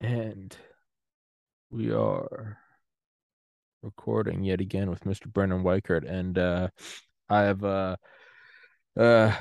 And we are recording yet again with Mr. Brandon Weichert. And uh I have uh uh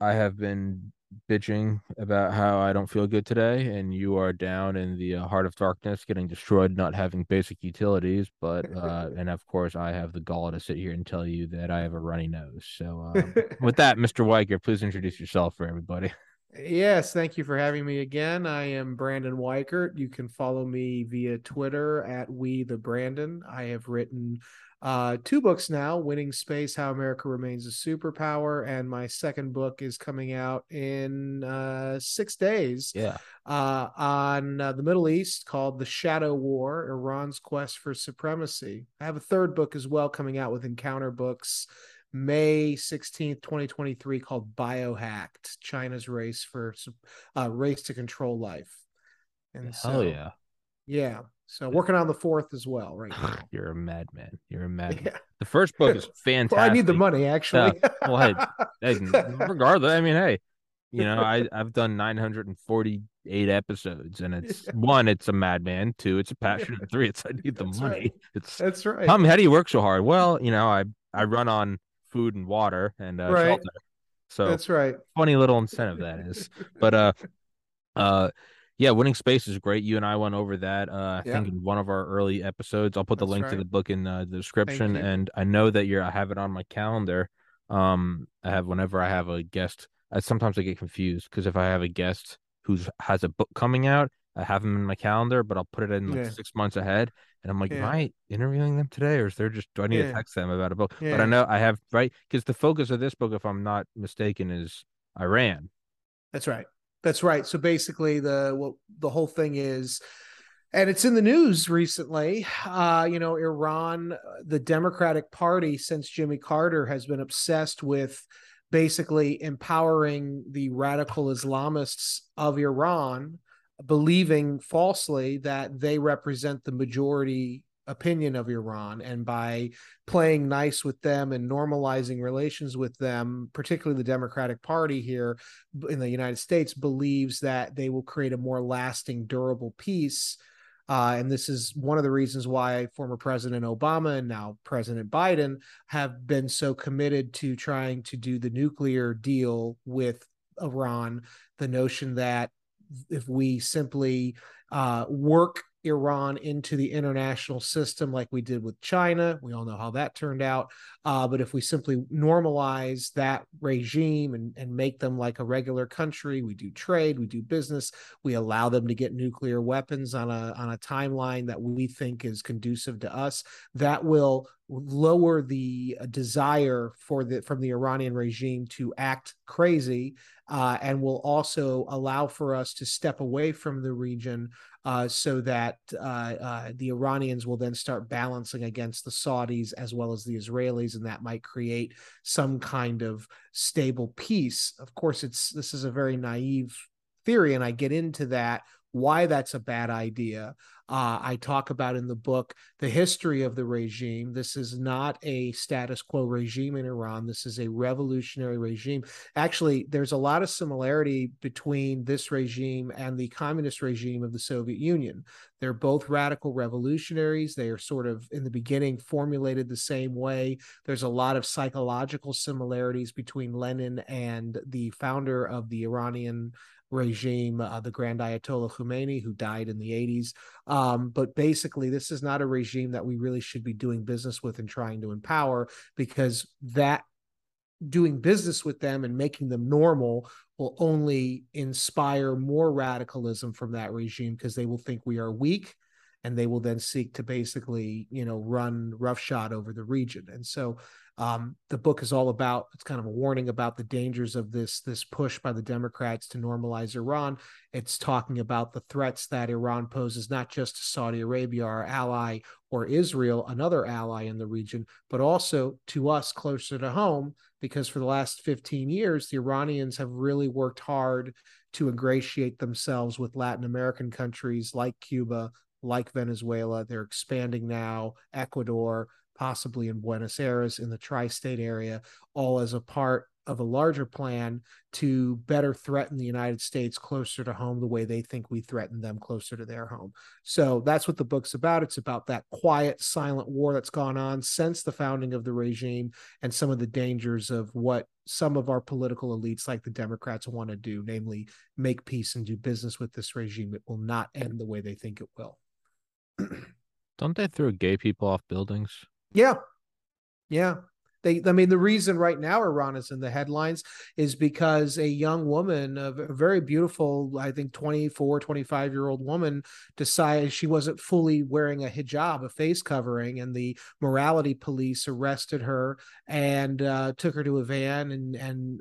I have been bitching about how I don't feel good today, and you are down in the uh, heart of darkness, getting destroyed, not having basic utilities. But uh, and of course, I have the gall to sit here and tell you that I have a runny nose. So um, with that, Mr. Weiger, please introduce yourself for everybody. Yes, thank you for having me again. I am Brandon Weichert. You can follow me via Twitter at We the Brandon. I have written uh, two books now Winning Space How America Remains a Superpower. And my second book is coming out in uh, six days Yeah. uh, on uh, the Middle East called The Shadow War Iran's Quest for Supremacy. I have a third book as well coming out with Encounter Books. May 16th, 2023, called Biohacked China's Race for uh, Race to Control Life. And Hell so, yeah. Yeah. So working on the fourth as well, right now. You're a madman. You're a madman. Yeah. The first book is fantastic. well, I need the money, actually. Uh, well, hey, hey, regardless, I mean, hey, you know, I I've done 948 episodes, and it's yeah. one, it's a madman. Two, it's a passion. And three, it's I need the That's money. Right. It's That's right. Tom, how do you work so hard? Well, you know, I I run on food and water and uh, right. shelter. So that's right. Funny little incentive that is. But uh, uh yeah, winning space is great. You and I went over that. Uh, I yeah. think in one of our early episodes. I'll put the That's link right. to the book in uh, the description. And I know that you're. I have it on my calendar. Um, I have whenever I have a guest. I sometimes I get confused because if I have a guest who's has a book coming out, I have them in my calendar, but I'll put it in like yeah. six months ahead. And I'm like, yeah. am I interviewing them today, or is there just do I need to text them about a book? But I know I have right because the focus of this book, if I'm not mistaken, is Iran. That's right. That's right. So basically, the what the whole thing is, and it's in the news recently. Uh, you know, Iran, the Democratic Party, since Jimmy Carter, has been obsessed with basically empowering the radical Islamists of Iran, believing falsely that they represent the majority opinion of Iran and by playing nice with them and normalizing relations with them, particularly the Democratic Party here in the United States, believes that they will create a more lasting, durable peace. Uh, and this is one of the reasons why former President Obama and now President Biden have been so committed to trying to do the nuclear deal with Iran. The notion that if we simply uh, work Iran into the international system like we did with China. We all know how that turned out. Uh, but if we simply normalize that regime and, and make them like a regular country, we do trade, we do business, we allow them to get nuclear weapons on a on a timeline that we think is conducive to us, that will lower the desire for the from the Iranian regime to act crazy uh, and will also allow for us to step away from the region uh, so that uh, uh, the Iranians will then start balancing against the Saudis as well as the Israelis, and that might create some kind of stable peace. Of course, it's this is a very naive theory, and I get into that why that's a bad idea. Uh, I talk about in the book the history of the regime. This is not a status quo regime in Iran. This is a revolutionary regime. Actually, there's a lot of similarity between this regime and the communist regime of the Soviet Union. They're both radical revolutionaries. They are sort of, in the beginning, formulated the same way. There's a lot of psychological similarities between Lenin and the founder of the Iranian regime, uh, the Grand Ayatollah Khomeini, who died in the 80s. Um, but basically, this is not a regime that we really should be doing business with and trying to empower because that doing business with them and making them normal will only inspire more radicalism from that regime because they will think we are weak and they will then seek to basically you know run roughshod over the region and so um, the book is all about it's kind of a warning about the dangers of this this push by the Democrats to normalize Iran. It's talking about the threats that Iran poses not just to Saudi Arabia, our ally, or Israel, another ally in the region, but also to us closer to home, because for the last 15 years, the Iranians have really worked hard to ingratiate themselves with Latin American countries like Cuba, like Venezuela. They're expanding now, Ecuador possibly in Buenos Aires in the tri state area, all as a part of a larger plan to better threaten the United States closer to home the way they think we threaten them closer to their home. So that's what the book's about. It's about that quiet, silent war that's gone on since the founding of the regime and some of the dangers of what some of our political elites, like the Democrats, want to do, namely make peace and do business with this regime. It will not end the way they think it will. Don't they throw gay people off buildings? Yeah. Yeah. They, I mean, the reason right now Iran is in the headlines is because a young woman, a very beautiful, I think 24, 25 year old woman, decided she wasn't fully wearing a hijab, a face covering, and the morality police arrested her and uh, took her to a van and, and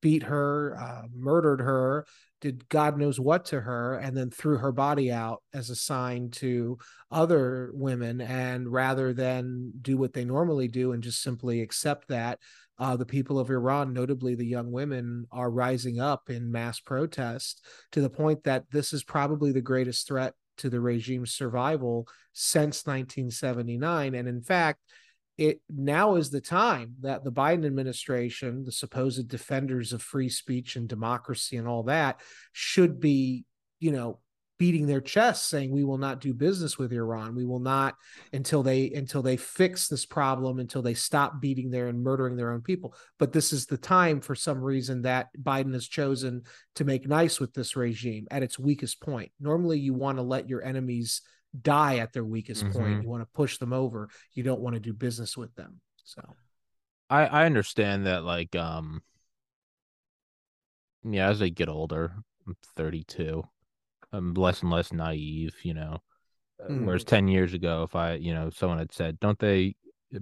beat her, uh, murdered her, did God knows what to her and then threw her body out as a sign to other women. And rather than do what they normally do and just simply accept that, uh, the people of Iran, notably the young women, are rising up in mass protest to the point that this is probably the greatest threat to the regime's survival since 1979. And in fact, it now is the time that the Biden administration, the supposed defenders of free speech and democracy and all that, should be, you know, beating their chests saying we will not do business with Iran. We will not until they until they fix this problem, until they stop beating their and murdering their own people. But this is the time for some reason that Biden has chosen to make nice with this regime at its weakest point. Normally you want to let your enemies die at their weakest mm-hmm. point. You want to push them over. You don't want to do business with them. So I I understand that like um yeah, as I get older, I'm 32. I'm less and less naive, you know. Mm. Whereas 10 years ago if I, you know, someone had said, "Don't they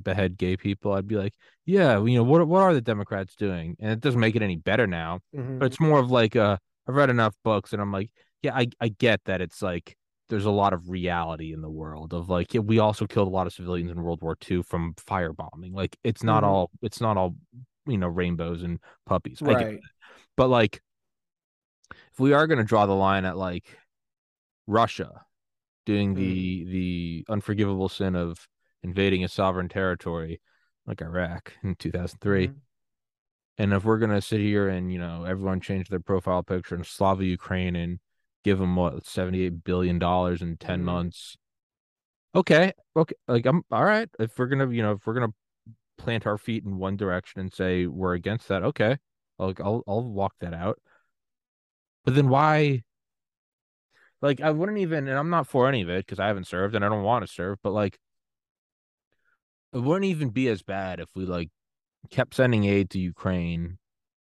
behead gay people?" I'd be like, "Yeah, you know, what what are the Democrats doing?" And it doesn't make it any better now. Mm-hmm. But it's more of like uh I've read enough books and I'm like, yeah, I I get that it's like there's a lot of reality in the world of like yeah, we also killed a lot of civilians in World War II from firebombing. Like it's not mm-hmm. all it's not all you know rainbows and puppies. Right. But like if we are going to draw the line at like Russia doing the mm. the unforgivable sin of invading a sovereign territory like Iraq in 2003. Mm-hmm. And if we're going to sit here and, you know, everyone change their profile picture and Slava Ukraine and give them what 78 billion dollars in 10 mm-hmm. months okay okay like i'm all right if we're gonna you know if we're gonna plant our feet in one direction and say we're against that okay i'll i'll, I'll walk that out but then why like i wouldn't even and i'm not for any of it because i haven't served and i don't want to serve but like it wouldn't even be as bad if we like kept sending aid to ukraine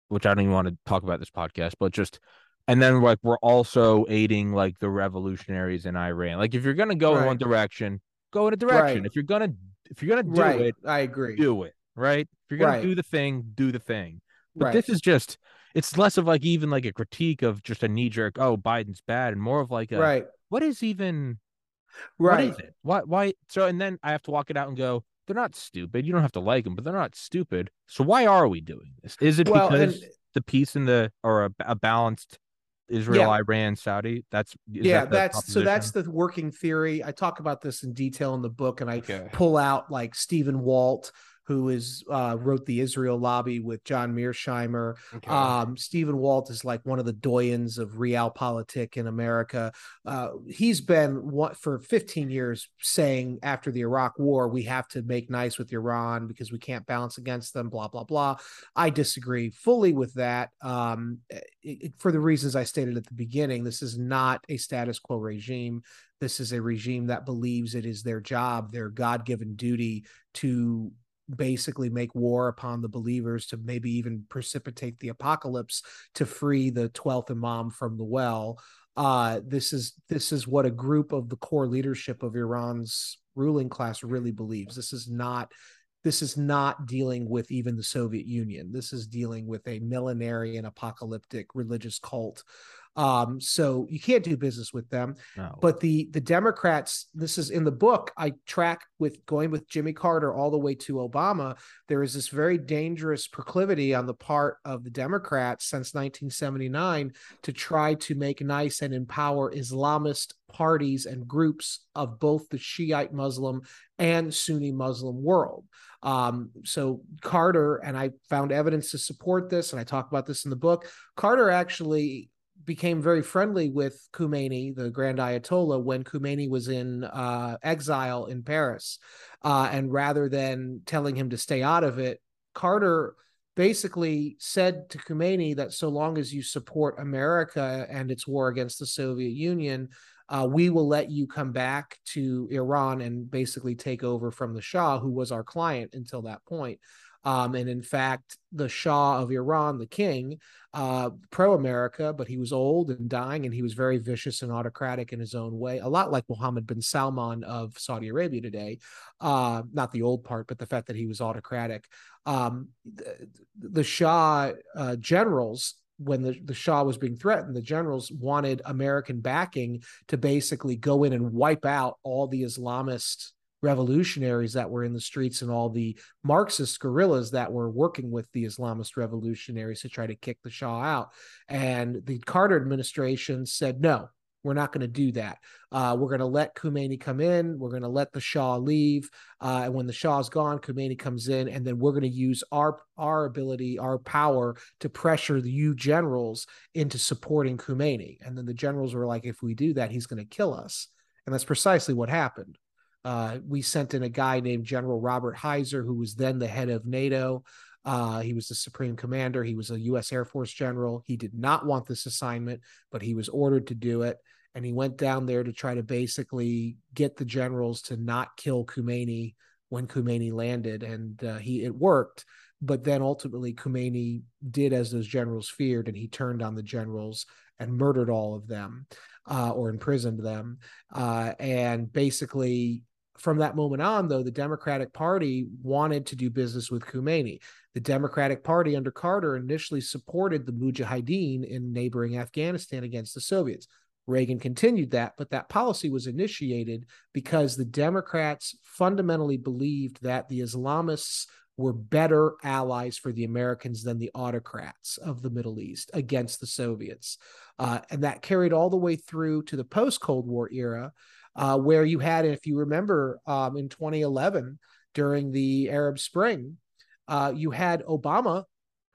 which i don't even want to talk about this podcast but just and then like we're also aiding like the revolutionaries in Iran. Like if you're gonna go right. in one direction, go in a direction. Right. If you're gonna if you're gonna do right. it, I agree. Do it right. If you're gonna do the thing, do the thing. But this is just it's less of like even like a critique of just a knee jerk. Oh, Biden's bad, and more of like a right. What is even right? What is it? Why? Why? So and then I have to walk it out and go. They're not stupid. You don't have to like them, but they're not stupid. So why are we doing this? Is it well, because and, the peace in the or a, a balanced Israel, yeah. Iran, Saudi. That's yeah, that that's so that's the working theory. I talk about this in detail in the book, and I okay. pull out like Stephen Walt, who is uh, wrote the Israel Lobby with John Mearsheimer. Okay. Um, Stephen Walt is like one of the doyens of realpolitik in America. Uh, he's been what for 15 years saying after the Iraq War we have to make nice with Iran because we can't balance against them. Blah blah blah. I disagree fully with that um, it, for the reasons I stated at the beginning. This is not a status quo regime. This is a regime that believes it is their job, their God given duty to basically make war upon the believers to maybe even precipitate the apocalypse to free the 12th imam from the well. Uh, this is this is what a group of the core leadership of Iran's ruling class really believes. This is not this is not dealing with even the Soviet Union. This is dealing with a millenarian apocalyptic religious cult Um, so you can't do business with them. No. But the the Democrats, this is in the book. I track with going with Jimmy Carter all the way to Obama. There is this very dangerous proclivity on the part of the Democrats since 1979 to try to make nice and empower Islamist parties and groups of both the Shiite Muslim and Sunni Muslim world. Um, so Carter, and I found evidence to support this, and I talk about this in the book. Carter actually became very friendly with Khomeini, the Grand Ayatollah, when Khomeini was in uh, exile in Paris. Uh, and rather than telling him to stay out of it, Carter basically said to Khomeini that so long as you support America and its war against the Soviet Union, uh, we will let you come back to Iran and basically take over from the Shah, who was our client until that point. Um, and in fact, the Shah of Iran, the king, uh, pro America, but he was old and dying, and he was very vicious and autocratic in his own way, a lot like Mohammed bin Salman of Saudi Arabia today. Uh, not the old part, but the fact that he was autocratic. Um, the, the, Shah uh, generals when the, the Shah was being threatened, the generals wanted American backing to basically go in and wipe out all the Islamist revolutionaries that were in the streets and all the Marxist guerrillas that were working with the Islamist revolutionaries to try to kick the Shah out. And the Carter administration said, no, we're not going to do that. Uh, we're going to let Khomeini come in. We're going to let the Shah leave. Uh, and when the Shah's gone, Khomeini comes in, and then we're going to use our our ability, our power to pressure the U generals into supporting Khomeini. And then the generals were like, if we do that, he's going to kill us. And that's precisely what happened. Uh, we sent in a guy named General Robert Huyser, who was then the head of NATO. Uh, he was the supreme commander. He was a U.S. Air Force general. He did not want this assignment, but he was ordered to do it. And he went down there to try to basically get the generals to not kill Khomeini when Khomeini landed, and uh, he it worked. But then ultimately, Khomeini did as those generals feared, and he turned on the generals and murdered all of them uh, or imprisoned them. Uh, and basically, from that moment on, though, the Democratic Party wanted to do business with Khomeini. The Democratic Party under Carter initially supported the Mujahideen in neighboring Afghanistan against the Soviets. Reagan continued that, but that policy was initiated because the Democrats fundamentally believed that the Islamists were better allies for the Americans than the autocrats of the Middle East against the Soviets. Uh, and that carried all the way through to the post Cold War era uh, where you had, if you remember, um, in 2011 during the Arab Spring, uh, you had Obama,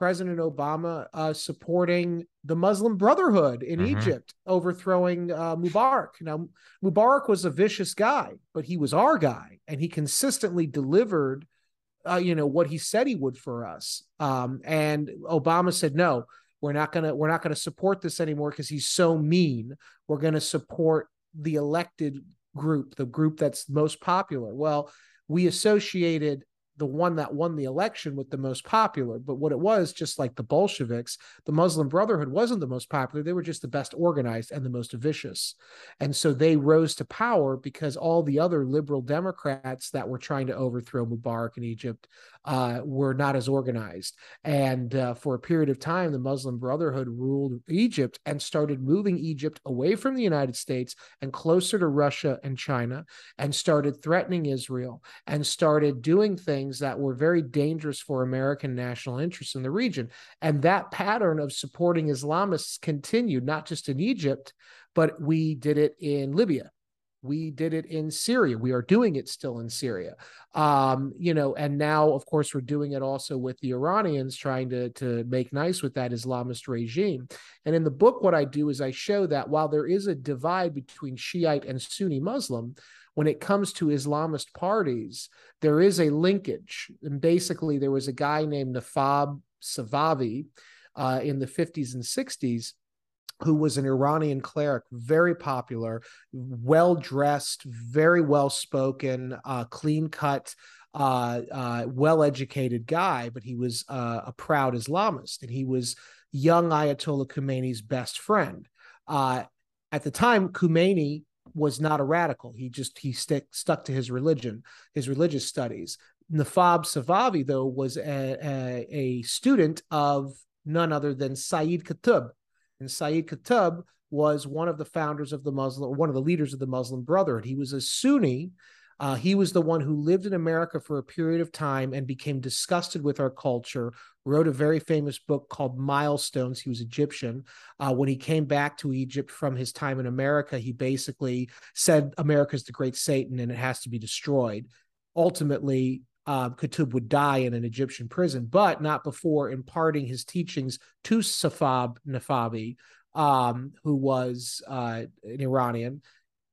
President Obama, uh, supporting the Muslim Brotherhood in mm-hmm. Egypt, overthrowing uh, Mubarak. Now, Mubarak was a vicious guy, but he was our guy, and he consistently delivered. Uh, you know what he said he would for us, um, and Obama said no we're not gonna we're not gonna support this anymore because he's so mean. We're gonna support the elected group, the group that's most popular. Well, we associated the one that won the election with the most popular. But what it was, just like the Bolsheviks, the Muslim Brotherhood wasn't the most popular. They were just the best organized and the most vicious. And so they rose to power because all the other liberal Democrats that were trying to overthrow Mubarak in Egypt uh, were not as organized. And uh, for a period of time, the Muslim Brotherhood ruled Egypt and started moving Egypt away from the United States and closer to Russia and China, and started threatening Israel and started doing things that were very dangerous for American national interests in the region. And that pattern of supporting Islamists continued, not just in Egypt, but we did it in Libya we did it in Syria. We are doing it still in Syria. Um, you know, and now, of course, we're doing it also with the Iranians trying to, to make nice with that Islamist regime. And in the book, what I do is I show that while there is a divide between Shiite and Sunni Muslim, when it comes to Islamist parties, there is a linkage. And basically, there was a guy named Navab Safavi uh, in the 50s and 60s who was an Iranian cleric, very popular, well dressed, very well spoken, uh, clean cut, uh, uh, well educated guy, but he was uh, a proud Islamist and he was young Ayatollah Khomeini's best friend. Uh, at the time, Khomeini was not a radical. He just he stick, stuck to his religion, his religious studies. Navab Safavi, though, was a, a, a student of none other than Sayyid Qutb, And Sayyid Qutb was one of the founders of the Muslim, one of the leaders of the Muslim Brotherhood. He was a Sunni. Uh, he was the one who lived in America for a period of time and became disgusted with our culture. Wrote a very famous book called Milestones. He was Egyptian. Uh, when he came back to Egypt from his time in America, he basically said America's the great Satan and it has to be destroyed. Ultimately, uh, would die in an Egyptian prison, but not before imparting his teachings to Safab Nafavi, um, who was uh, an Iranian,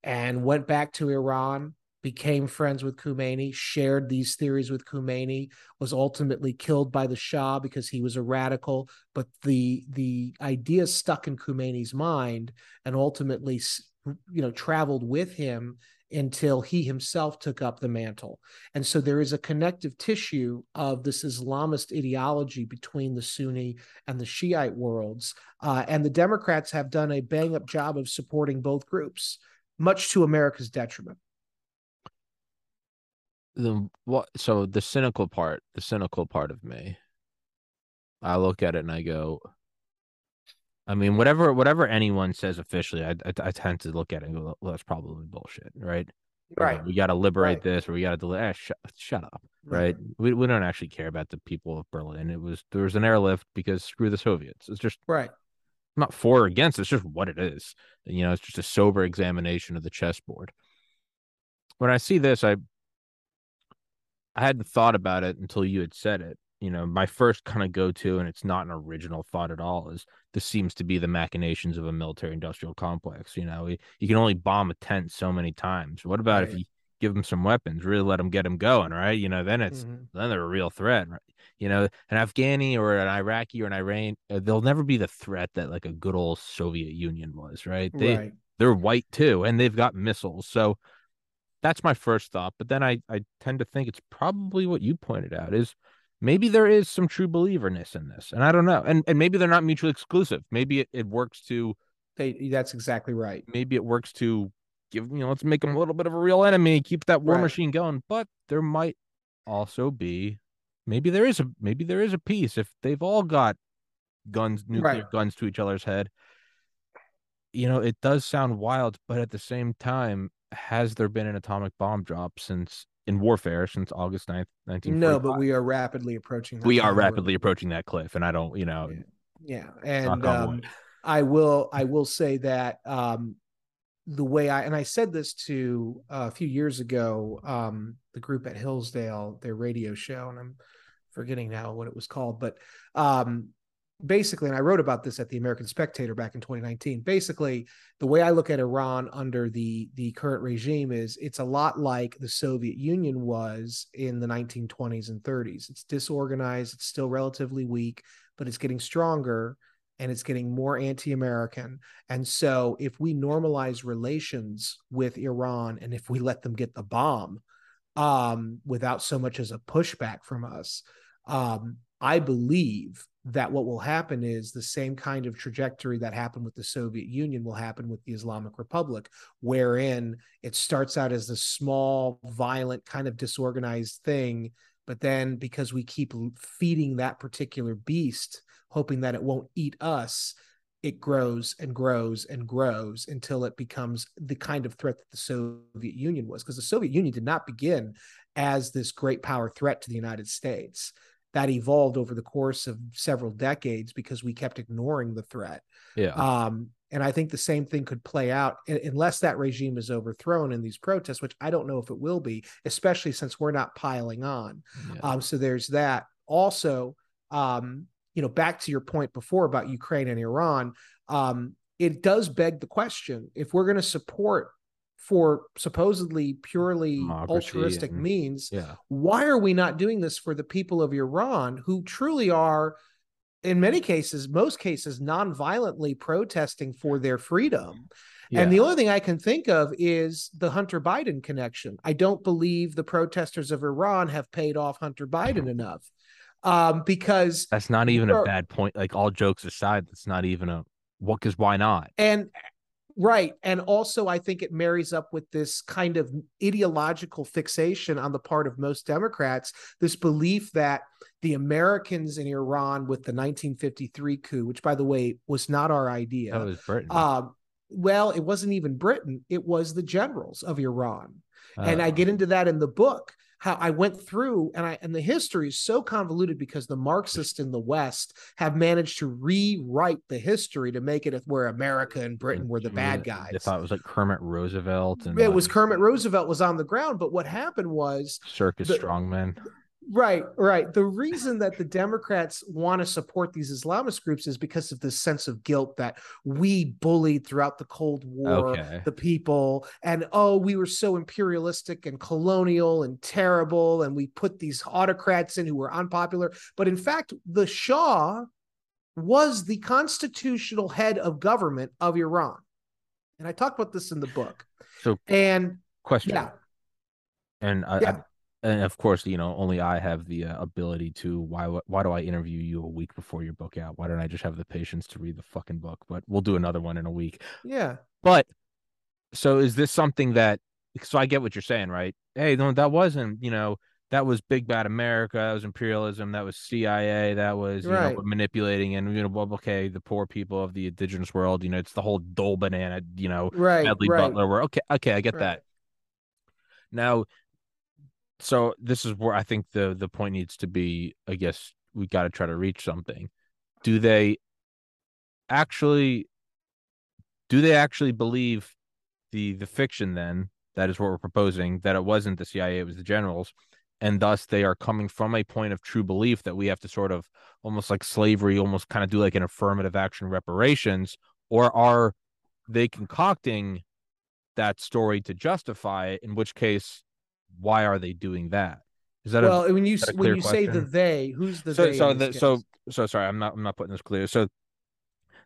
and went back to Iran, became friends with Khomeini, shared these theories with Khomeini, was ultimately killed by the Shah because he was a radical. But the the idea stuck in Khomeini's mind, and ultimately, you know, traveled with him until he himself took up the mantle. And so there is a connective tissue of this Islamist ideology between the Sunni and the Shiite worlds. Uh, and the Democrats have done a bang up job of supporting both groups, much to America's detriment. The what? So the cynical part, the cynical part of me, I look at it and I go, I mean, whatever whatever anyone says officially, I, I, I tend to look at it and go, well, that's probably bullshit, right? Right. we got to liberate right. this, or we got to delay. Eh, shut, shut up, right? We we don't actually care about the people of Berlin. It was there was an airlift because screw the Soviets. It's just right. I'm not for or against. It's just what it is. You know, it's just a sober examination of the chessboard. When I see this, I I hadn't thought about it until you had said it, you know, my first kind of go to, and it's not an original thought at all, is this seems to be the machinations of a military industrial complex. You know, you can only bomb a tent so many times. What about right. if you give them some weapons, really let them get them going, right? You know, then it's mm-hmm. then they're a real threat, right? You know, an Afghani or an Iraqi or an Iran, uh, they'll never be the threat that like a good old Soviet Union was, right? They right. they're white too, and they've got missiles, so that's my first thought. But then I I tend to think it's probably what you pointed out is maybe there is some true believerness in this and i don't know and and maybe they're not mutually exclusive maybe it, it works to they that's exactly right maybe it works to give you know let's make them a little bit of a real enemy keep that war right. machine going but there might also be maybe there is a maybe there is a piece if they've all got guns nuclear right. guns to each other's head you know it does sound wild but at the same time has there been an atomic bomb drop since in warfare since August 9th, 19. No, but we are rapidly approaching We are rapidly approaching that cliff and I don't, you know. Yeah. yeah. And um, I will I will say that um, the way I and I said this to uh, a few years ago um, the group at Hillsdale their radio show and I'm forgetting now what it was called but um, basically, and I wrote about this at the American Spectator back in 2019. Basically, the way I look at Iran under the the current regime is it's a lot like the Soviet Union was in the 1920s and 30s. It's disorganized, it's still relatively weak, but it's getting stronger and it's getting more anti-American. And so, if we normalize relations with Iran and if we let them get the bomb um, without so much as a pushback from us, um, I believe that what will happen is the same kind of trajectory that happened with the Soviet Union will happen with the Islamic Republic, wherein it starts out as a small, violent, kind of disorganized thing. But then, because we keep feeding that particular beast, hoping that it won't eat us, it grows and grows and grows until it becomes the kind of threat that the Soviet Union was. Because the Soviet Union did not begin as this great power threat to the United States that evolved over the course of several decades because we kept ignoring the threat. Yeah. Um, and I think the same thing could play out unless that regime is overthrown in these protests, which I don't know if it will be, especially since we're not piling on. Yeah. Um, so there's that. Also, um, you know, back to your point before about Ukraine and Iran, um, it does beg the question if we're going to support for supposedly purely Democracy altruistic and, means. Yeah. Why are we not doing this for the people of Iran who truly are, in many cases, most cases, non-violently protesting for their freedom? Yeah. And the only thing I can think of is the Hunter Biden connection. I don't believe the protesters of Iran have paid off Hunter Biden enough. Um, because that's not even a bad point. Like all jokes aside, that's not even a what because why not? And Right. And also, I think it marries up with this kind of ideological fixation on the part of most Democrats this belief that the Americans in Iran with the 1953 coup, which by the way was not our idea. That was Britain. Um, well, it wasn't even Britain; it was the generals of Iran, uh, and I get into that in the book how I went through and I and the history is so convoluted because the Marxists in the West have managed to rewrite the history to make it where America and Britain were the bad guys. I thought it was like Kermit Roosevelt and it was Kermit Roosevelt was on the ground, but what happened was circus the, strongmen. Right, right. The reason that the Democrats want to support these Islamist groups is because of this sense of guilt that we bullied throughout the Cold War okay. the people, and oh, we were so imperialistic and colonial and terrible, and we put these autocrats in who were unpopular. But in fact, the Shah was the constitutional head of government of Iran. And I talked about this in the book. So, and question. Yeah. And I, yeah and of course, you know, only I have the uh, ability to. Why? Why do I interview you a week before your book out? Why don't I just have the patience to read the fucking book? But we'll do another one in a week. Yeah. But so is this something that? So I get what you're saying, right? Hey, no, that wasn't. You know, that was big bad America. That was imperialism. That was CIA. That was you right. know manipulating and you know well, okay the poor people of the indigenous world. You know it's the whole Dole banana. You know right, Smedley right. Butler. Where okay okay I get right. that. Now so this is where I think the the point needs to be. I guess we got to try to reach something. Do they actually? Do they actually believe the the fiction then? That is what we're proposing. That it wasn't the CIA, it was the generals, and thus they are coming from a point of true belief that we have to sort of almost like slavery, almost kind of do like an affirmative action reparations, or are they concocting that story to justify it? In which case, why are they doing that? Is that well? A, when you when you question? say the they, who's the so they so the, so so sorry, I'm not I'm not putting this clear. So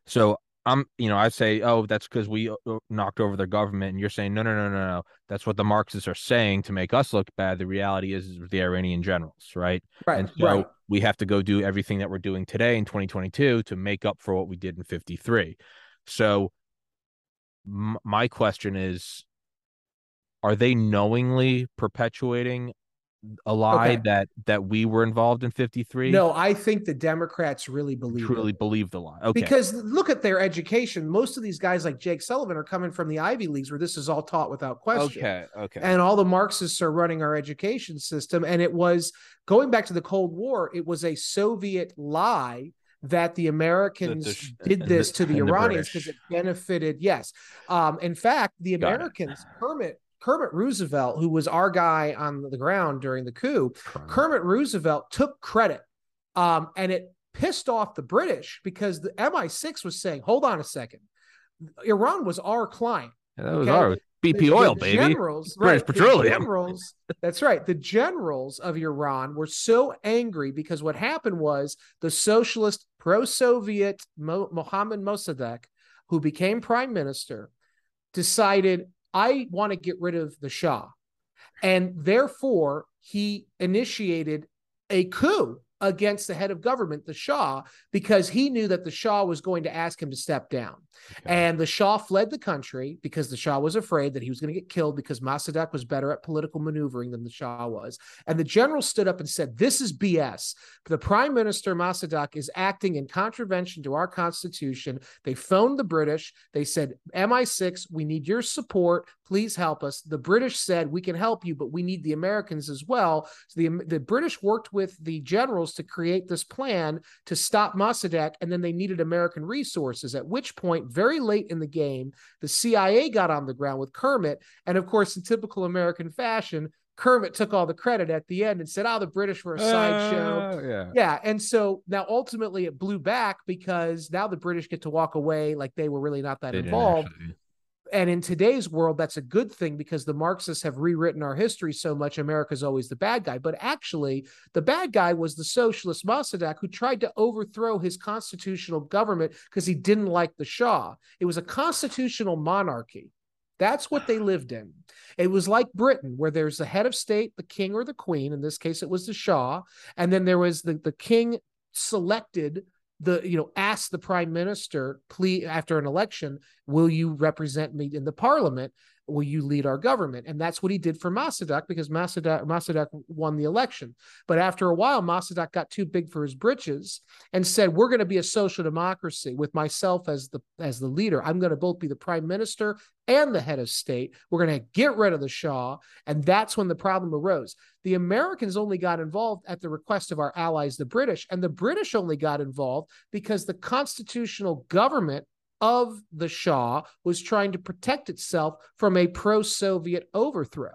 so I'm you know I say oh that's because we uh, uh, knocked over their government, and you're saying no no no no no that's what the Marxists are saying to make us look bad. The reality is, is the Iranian generals, right? Right. And so right. we have to go do everything that we're doing today in 2022 to make up for what we did in 53. So my question is are they knowingly perpetuating a lie okay. that that we were involved in 53 no i think the democrats really believe truly it. believe the lie. Okay. Because look at their education. Most of these guys like jake sullivan are coming from the ivy leagues where this is all taught without question. Okay okay. And all the marxists are running our education system and it was going back to the cold war it was a soviet lie that the Americans the, did this the, to the Iranians because it benefited. Yes, um, in fact, the Americans, Kermit Kermit Roosevelt, who was our guy on the ground during the coup, Kermit Roosevelt took credit. Um, and it pissed off the British because the MI6 was saying, hold on a second. Iran was our client. Yeah, that was okay? our BP the, oil, the baby. Generals, British right, petroleum. Generals, that's right. The generals of Iran were so angry because what happened was the socialist pro-Soviet Mo- Mohammad Mossadegh, who became prime minister, decided I want to get rid of the Shah. And therefore, he initiated a coup against the head of government, the Shah, because he knew that the Shah was going to ask him to step down. Okay. And the Shah fled the country because the Shah was afraid that he was going to get killed because Mossadegh was better at political maneuvering than the Shah was. And the general stood up and said, This is BS. The prime minister, Mossadegh, is acting in contravention to our constitution. They phoned the British. They said, MI6, we need your support. Please help us. The British said, We can help you, but we need the Americans as well. So the, the British worked with the generals to create this plan to stop Mossadegh, and then they needed American resources. At which point, very late in the game, the CIA got on the ground with Kermit, and of course, in typical American fashion, Kermit took all the credit at the end and said, "Oh, the British were a sideshow." Uh, yeah, yeah. And so now, ultimately, it blew back because now the British get to walk away like they were really not that they involved and in today's world that's a good thing because the marxists have rewritten our history so much america's always the bad guy. But actually the bad guy was the socialist mossadegh who tried to overthrow his constitutional government because he didn't like the shah. It was a constitutional monarchy. That's what they lived in. It was like britain where there's the head of state the king or the queen. In this case it was the shah. And then there was the, the king selected the you know ask the prime minister please after an election will you represent me in the parliament will you lead our government? And that's what he did for Mossadegh because Mossadegh won the election. But after a while, Mossadegh got too big for his britches and said, "We're going to be a social democracy with myself as the as the leader. I'm going to both be the prime minister and the head of state. We're going to get rid of the Shah." And that's when the problem arose. The Americans only got involved at the request of our allies, the British, and the British only got involved because the constitutional government of the Shah was trying to protect itself from a pro Soviet overthrow.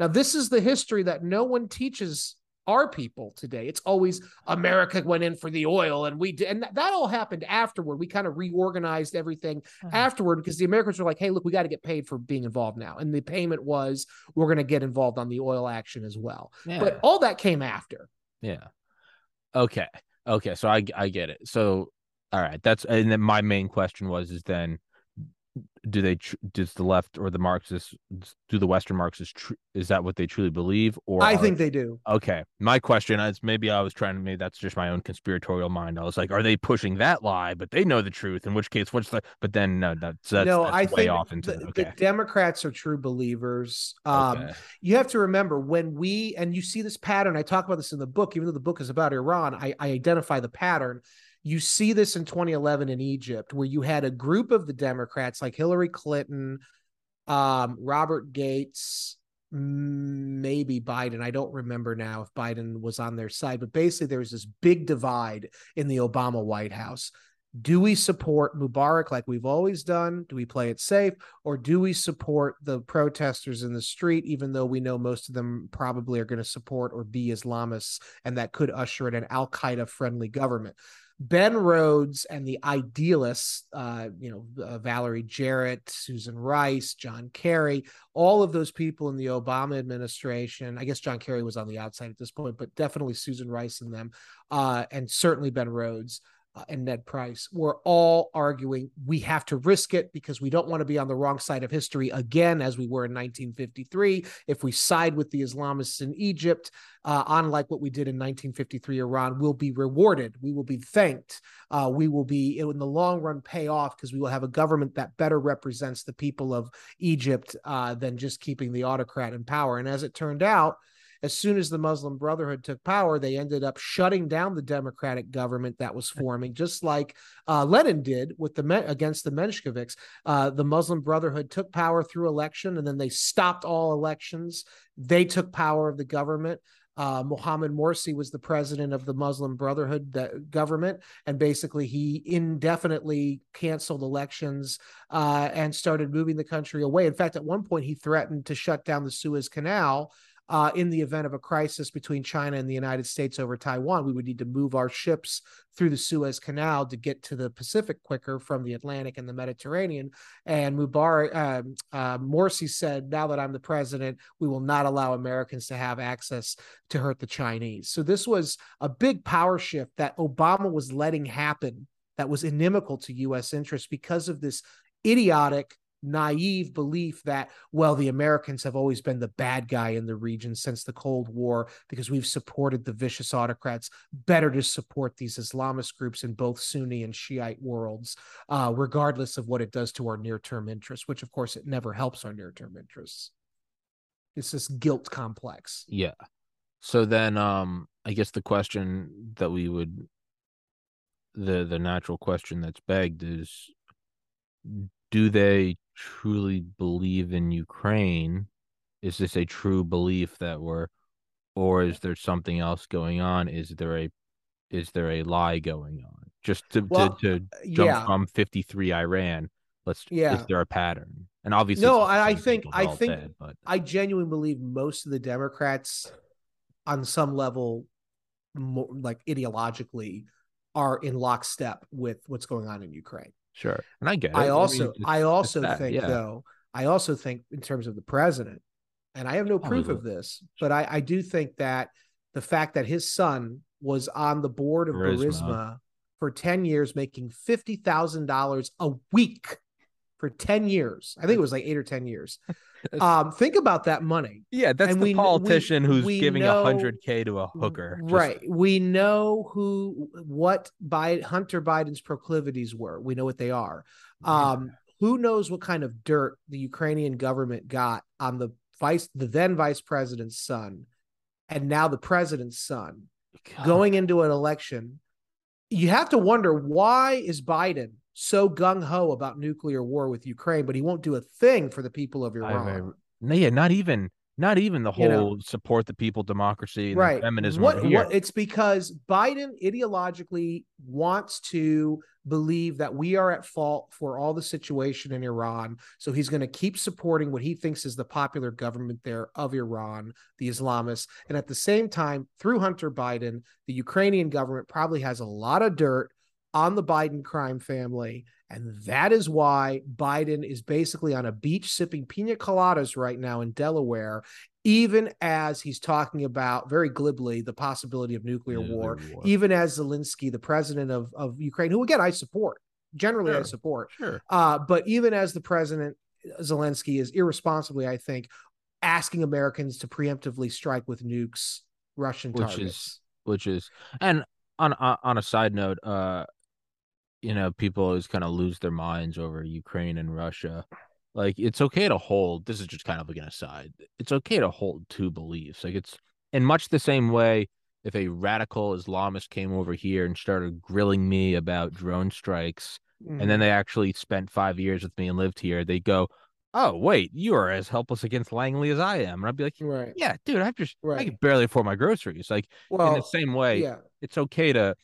Now, this is the history that no one teaches our people today. It's always America went in for the oil and we did, and that all happened afterward. We kind of reorganized everything uh-huh. afterward because the Americans were like, hey, look, we got to get paid for being involved now. And the payment was we're going to get involved on the oil action as well. Yeah. But all that came after. Yeah. Okay. Okay. So I I get it. So all right, that's and then my main question was is then do they does the left or the Marxists do the Western Marxists tr- is that what they truly believe or I think they do. Okay, my question is maybe I was trying to maybe that's just my own conspiratorial mind. I was like, are they pushing that lie? But they know the truth. In which case, what's the? But then no, that's, that's no. That's I way think off into the, okay. the Democrats are true believers. Um, okay. You have to remember when we and you see this pattern. I talk about this in the book, even though the book is about Iran. I, I identify the pattern you see this in 2011 in Egypt, where you had a group of the Democrats like Hillary Clinton, um, Robert Gates, maybe Biden. I don't remember now if Biden was on their side, but basically there was this big divide in the Obama White House. Do we support Mubarak like we've always done? Do we play it safe? Or do we support the protesters in the street, even though we know most of them probably are going to support or be Islamists and that could usher in an Al Qaeda friendly government? Ben Rhodes and the idealists, uh, you know, uh, Valerie Jarrett, Susan Rice, John Kerry, all of those people in the Obama administration. I guess John Kerry was on the outside at this point, but definitely Susan Rice and them, uh, and certainly Ben Rhodes uh, and Ned Price were all arguing we have to risk it because we don't want to be on the wrong side of history again, as we were in 1953. If we side with the Islamists in Egypt, uh, unlike what we did in 1953 Iran, we'll be rewarded. We will be thanked. Uh, we will be, in the long run, pay off because we will have a government that better represents the people of Egypt uh, than just keeping the autocrat in power. And as it turned out, as soon as the Muslim Brotherhood took power, they ended up shutting down the democratic government that was forming, just like uh, Lenin did with the against the Mensheviks. Uh, the Muslim Brotherhood took power through election, and then they stopped all elections. They took power of the government. Uh, Mohammed Morsi was the president of the Muslim Brotherhood government, and basically he indefinitely canceled elections uh, and started moving the country away. In fact, at one point he threatened to shut down the Suez Canal uh, in the event of a crisis between China and the United States over Taiwan, we would need to move our ships through the Suez Canal to get to the Pacific quicker from the Atlantic and the Mediterranean. And Mubarak, uh, uh, Morsi said, "Now that I'm the president, we will not allow Americans to have access to hurt the Chinese." So this was a big power shift that Obama was letting happen. That was inimical to U.S. interests because of this idiotic naive belief that, well, the Americans have always been the bad guy in the region since the Cold War because we've supported the vicious autocrats. Better to support these Islamist groups in both Sunni and Shiite worlds, uh, regardless of what it does to our near term interests, which, of course, it never helps our near term interests. It's this guilt complex. Yeah. So then, um, I guess the question that we would, the the natural question that's begged is, do they truly believe in Ukraine? Is this a true belief that we're, or is there something else going on? Is there a, is there a lie going on? Just to well, to, to jump yeah. from fifty three Iran. Let's. Yeah. Is there a pattern? And obviously, no. I, I think I think dead, but I genuinely believe most of the Democrats, on some level, more, like ideologically, are in lockstep with what's going on in Ukraine. Sure. And I get it. I also I, mean, I also think yeah. though, I also think in terms of the president, and I have no proof of this, but I, I do think that the fact that his son was on the board of Burisma, Burisma for 10 years, making $50,000 a week for 10 years. I think it was like eight or 10 years. um, think about that money. Yeah, that's and the we, politician we, who's we giving a hundred K to a hooker. Just... Right. We know who what Biden, Hunter Biden's proclivities were. We know what they are. Um, who knows what kind of dirt the Ukrainian government got on the vice the then vice president's son and now the president's son God. going into an election. You have to wonder why is Biden so gung ho about nuclear war with Ukraine, but he won't do a thing for the people of Iran. no, yeah, not even not even the whole you know, support the people democracy right. feminism what, what, it's because biden ideologically wants to believe that we are at fault for all the situation in iran so he's going to keep supporting what he thinks is the popular government there of iran the islamists and at the same time through hunter biden the ukrainian government probably has a lot of dirt on the Biden crime family. And that is why Biden is basically on a beach sipping pina coladas right now in Delaware, even as he's talking about very glibly the possibility of nuclear, war, war, even as Zelensky, the president of, of Ukraine, who again I support, generally sure. I support, sure. Uh, but even as the president, Zelensky is irresponsibly, I think, asking Americans to preemptively strike with nukes Russian which targets. Is, which is, and on on a side note, uh, you know, people always kind of lose their minds over Ukraine and Russia. Like it's okay to hold. This is just kind of like an aside. It's okay to hold two beliefs. Like it's in much the same way. If a radical Islamist came over here and started grilling me about drone strikes, mm. and then mm-hmm. they actually spent five years with me and lived here, they go, "Oh, wait, you are as helpless against Langley as I am," and I'd be like, "Right, yeah, dude, I just right. I can barely afford my groceries." Like well, in the same way, yeah. it's okay to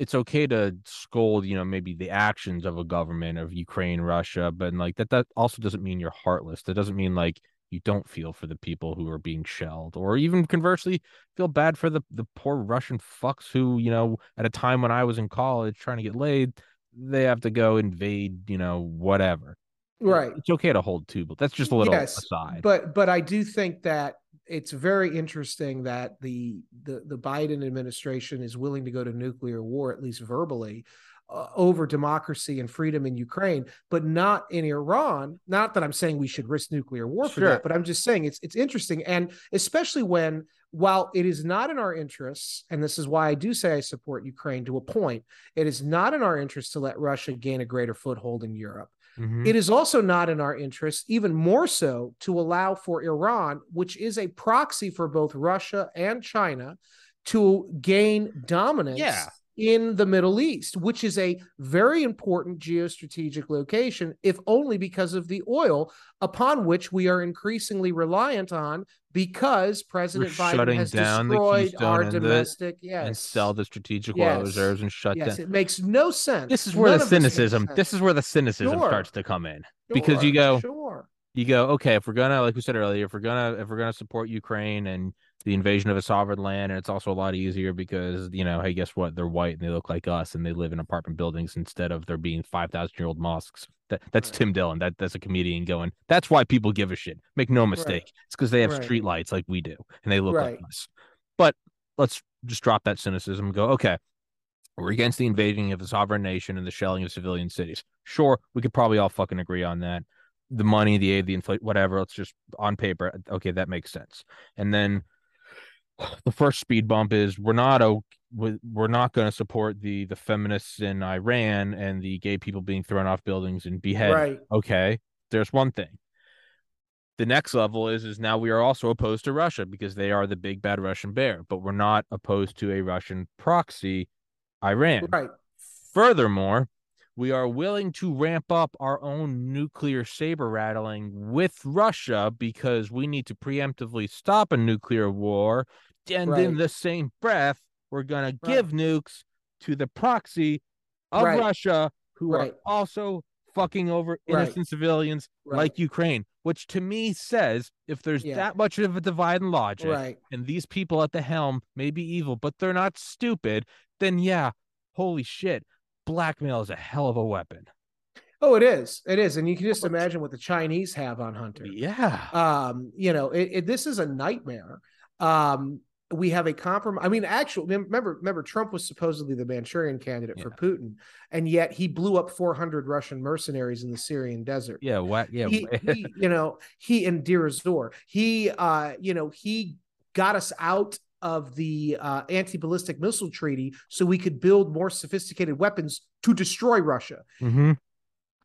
it's okay to scold, you know, maybe the actions of a government of Ukraine, Russia, but like that that also doesn't mean you're heartless. That doesn't mean like you don't feel for the people who are being shelled or even conversely feel bad for the the poor Russian fucks who, you know, at a time when I was in college trying to get laid, they have to go invade, you know, whatever. Right. It's okay to hold two, but that's just a little yes, aside. But but I do think that it's very interesting that the, the the Biden administration is willing to go to nuclear war at least verbally uh, over democracy and freedom in Ukraine, but not in Iran. Not that I'm saying we should risk nuclear war for sure. that, but I'm just saying it's it's interesting, and especially when while it is not in our interests, and this is why I do say I support Ukraine to a point, it is not in our interest to let Russia gain a greater foothold in Europe. Mm-hmm. It is also not in our interest, even more so, to allow for Iran, which is a proxy for both Russia and China, to gain dominance yeah. In the Middle East, which is a very important geostrategic location, if only because of the oil upon which we are increasingly reliant on because President We're Biden has destroyed our domestic, the, yes, and sell the strategic yes. oil reserves and shut yes, down. It makes no sense. This is where None the cynicism. This is where the cynicism sure. starts to come in sure. because you go, sure. you go, okay, if we're gonna, like we said earlier, if we're gonna, if we're gonna support Ukraine and the invasion of a sovereign land, and it's also a lot easier because you know, hey, guess what? They're white and they look like us, and they live in apartment buildings instead of there being five thousand year old mosques. That, that's right. Tim Dillon. That that's a comedian going. That's why people give a shit. Make no mistake. Right. It's because they have right. street lights like we do, and they look like us. But let's just drop that cynicism and go. Okay, we're against the invading of a sovereign nation and the shelling of civilian cities. Sure, we could probably all fucking agree on that. The money, the aid, the inflation, whatever. Let's just on paper. Okay, that makes sense. And then the first speed bump is we're not we're not going to support the the feminists in Iran and the gay people being thrown off buildings and beheaded. Right. Okay, there's one thing. The next level is is now we are also opposed to Russia because they are the big bad Russian bear, but we're not opposed to a Russian proxy, Iran. Right. Furthermore, we are willing to ramp up our own nuclear saber rattling with Russia because we need to preemptively stop a nuclear war and right. in the same breath, we're going to give nukes to the proxy of right. Russia, who right. are also fucking over innocent civilians like Ukraine, which to me says if there's yeah. that much of a divide in logic and these people at the helm may be evil, but they're not stupid, then yeah, holy shit, blackmail is a hell of a weapon. Oh, it is. It is, and you can just imagine what the Chinese have on Hunter. Yeah. Um, you know, it, it, this is a nightmare. Um, we have a compromise. I mean, actually, remember, remember, Trump was supposedly the Manchurian candidate yeah. for Putin, and yet he blew up 400 Russian mercenaries in the Syrian desert. Yeah, what? Yeah, he, he, you know, he and Deir ez-Zor, he, uh, you know, he got us out of the uh, anti-ballistic missile treaty so we could build more sophisticated weapons to destroy Russia. Mm-hmm.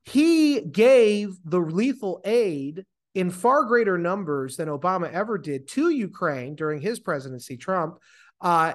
he gave the lethal aid in far greater numbers than Obama ever did to Ukraine during his presidency, Trump. Uh,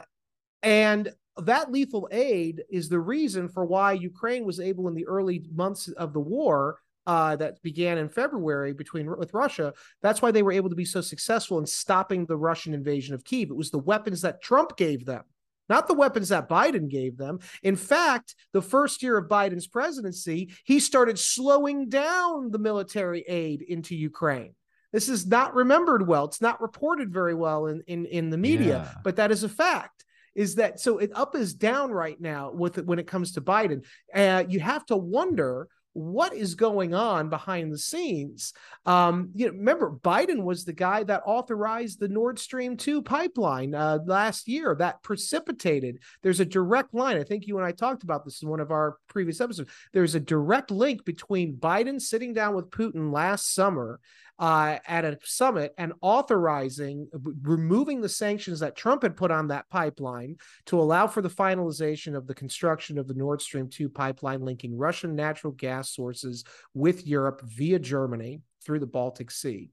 and that lethal aid is the reason for why Ukraine was able in the early months of the war uh, that began in February between with Russia. That's why they were able to be so successful in stopping the Russian invasion of Kiev. It was the weapons that Trump gave them not the weapons that Biden gave them. In fact, the first year of Biden's presidency, he started slowing down the military aid into Ukraine. This is not remembered well. It's not reported very well in, in, in the media, yeah. but that is a fact. Is that so? It up is down right now with when it comes to Biden. Uh, you have to wonder what is going on behind the scenes. Um, you know, remember, Biden was the guy that authorized the Nord Stream 2 pipeline uh, last year that precipitated. There's a direct line. I think you and I talked about this in one of our previous episodes. There's a direct link between Biden sitting down with Putin last summer uh, at a summit and authorizing removing the sanctions that Trump had put on that pipeline to allow for the finalization of the construction of the Nord Stream 2 pipeline linking Russian natural gas sources with Europe via Germany through the Baltic Sea.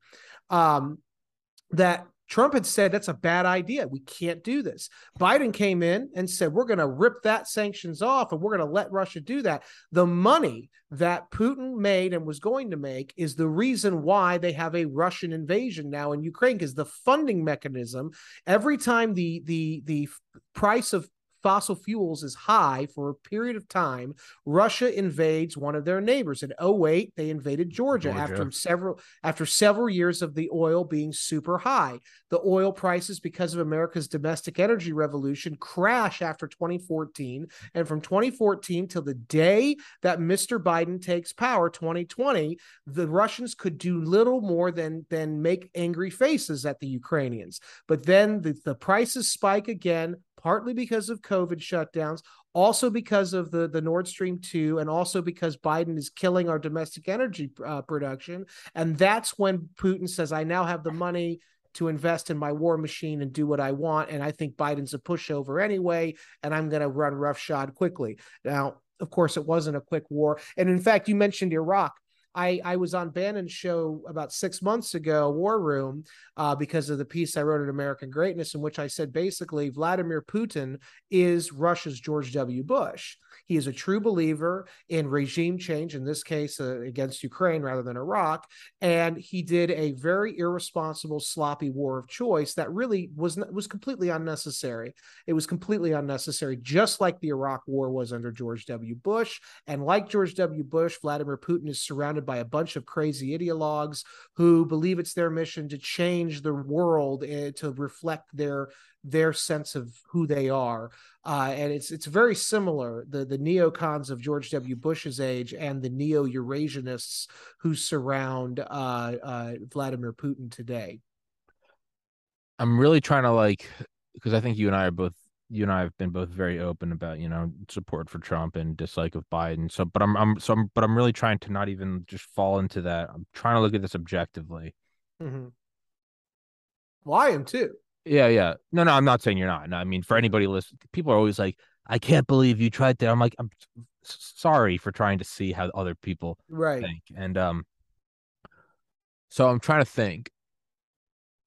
Um, that Trump had said that's a bad idea. We can't do this. Biden came in and said, we're going to rip that sanctions off and we're going to let Russia do that. The money that Putin made and was going to make is the reason why they have a Russian invasion now in Ukraine because the funding mechanism every time the the the price of fossil fuels is high for a period of time, Russia invades one of their neighbors. In 08, they invaded Georgia, Georgia, after several after several years of the oil being super high. The oil prices, because of America's domestic energy revolution, crash after 2014. And from 2014 till the day that Mr. Biden takes power, 2020, the Russians could do little more than than make angry faces at the Ukrainians. But then the, the prices spike again partly because of COVID shutdowns, also because of the, the Nord Stream 2, and also because Biden is killing our domestic energy uh, production. And that's when Putin says, I now have the money to invest in my war machine and do what I want. And I think Biden's a pushover anyway, and I'm going to run roughshod quickly. Now, of course, it wasn't a quick war. And in fact, you mentioned Iraq. I, I was on Bannon's show about six months ago, War Room, uh, because of the piece I wrote at American Greatness, in which I said basically Vladimir Putin is Russia's George W. Bush. He is a true believer in regime change, in this case uh, against Ukraine rather than Iraq. And he did a very irresponsible, sloppy war of choice that really was was completely unnecessary. It was completely unnecessary, just like the Iraq War was under George W. Bush. And like George W. Bush, Vladimir Putin is surrounded by a bunch of crazy ideologues who believe it's their mission to change the world uh, to reflect their their sense of who they are. Uh, and it's it's very similar the the neocons of George W. Bush's age and the neo Eurasianists who surround uh, uh, Vladimir Putin today. I'm really trying to like because I think you and I are both you and I have been both very open about you know support for Trump and dislike of Biden. So, but I'm I'm so I'm, but I'm really trying to not even just fall into that. I'm trying to look at this objectively. Mm-hmm. Well, I am too. Yeah, yeah. No, no, I'm not saying you're not. No, I mean, for anybody listening, people are always like, "I can't believe you tried that." I'm like, I'm sorry for trying to see how other people right think, and um, so I'm trying to think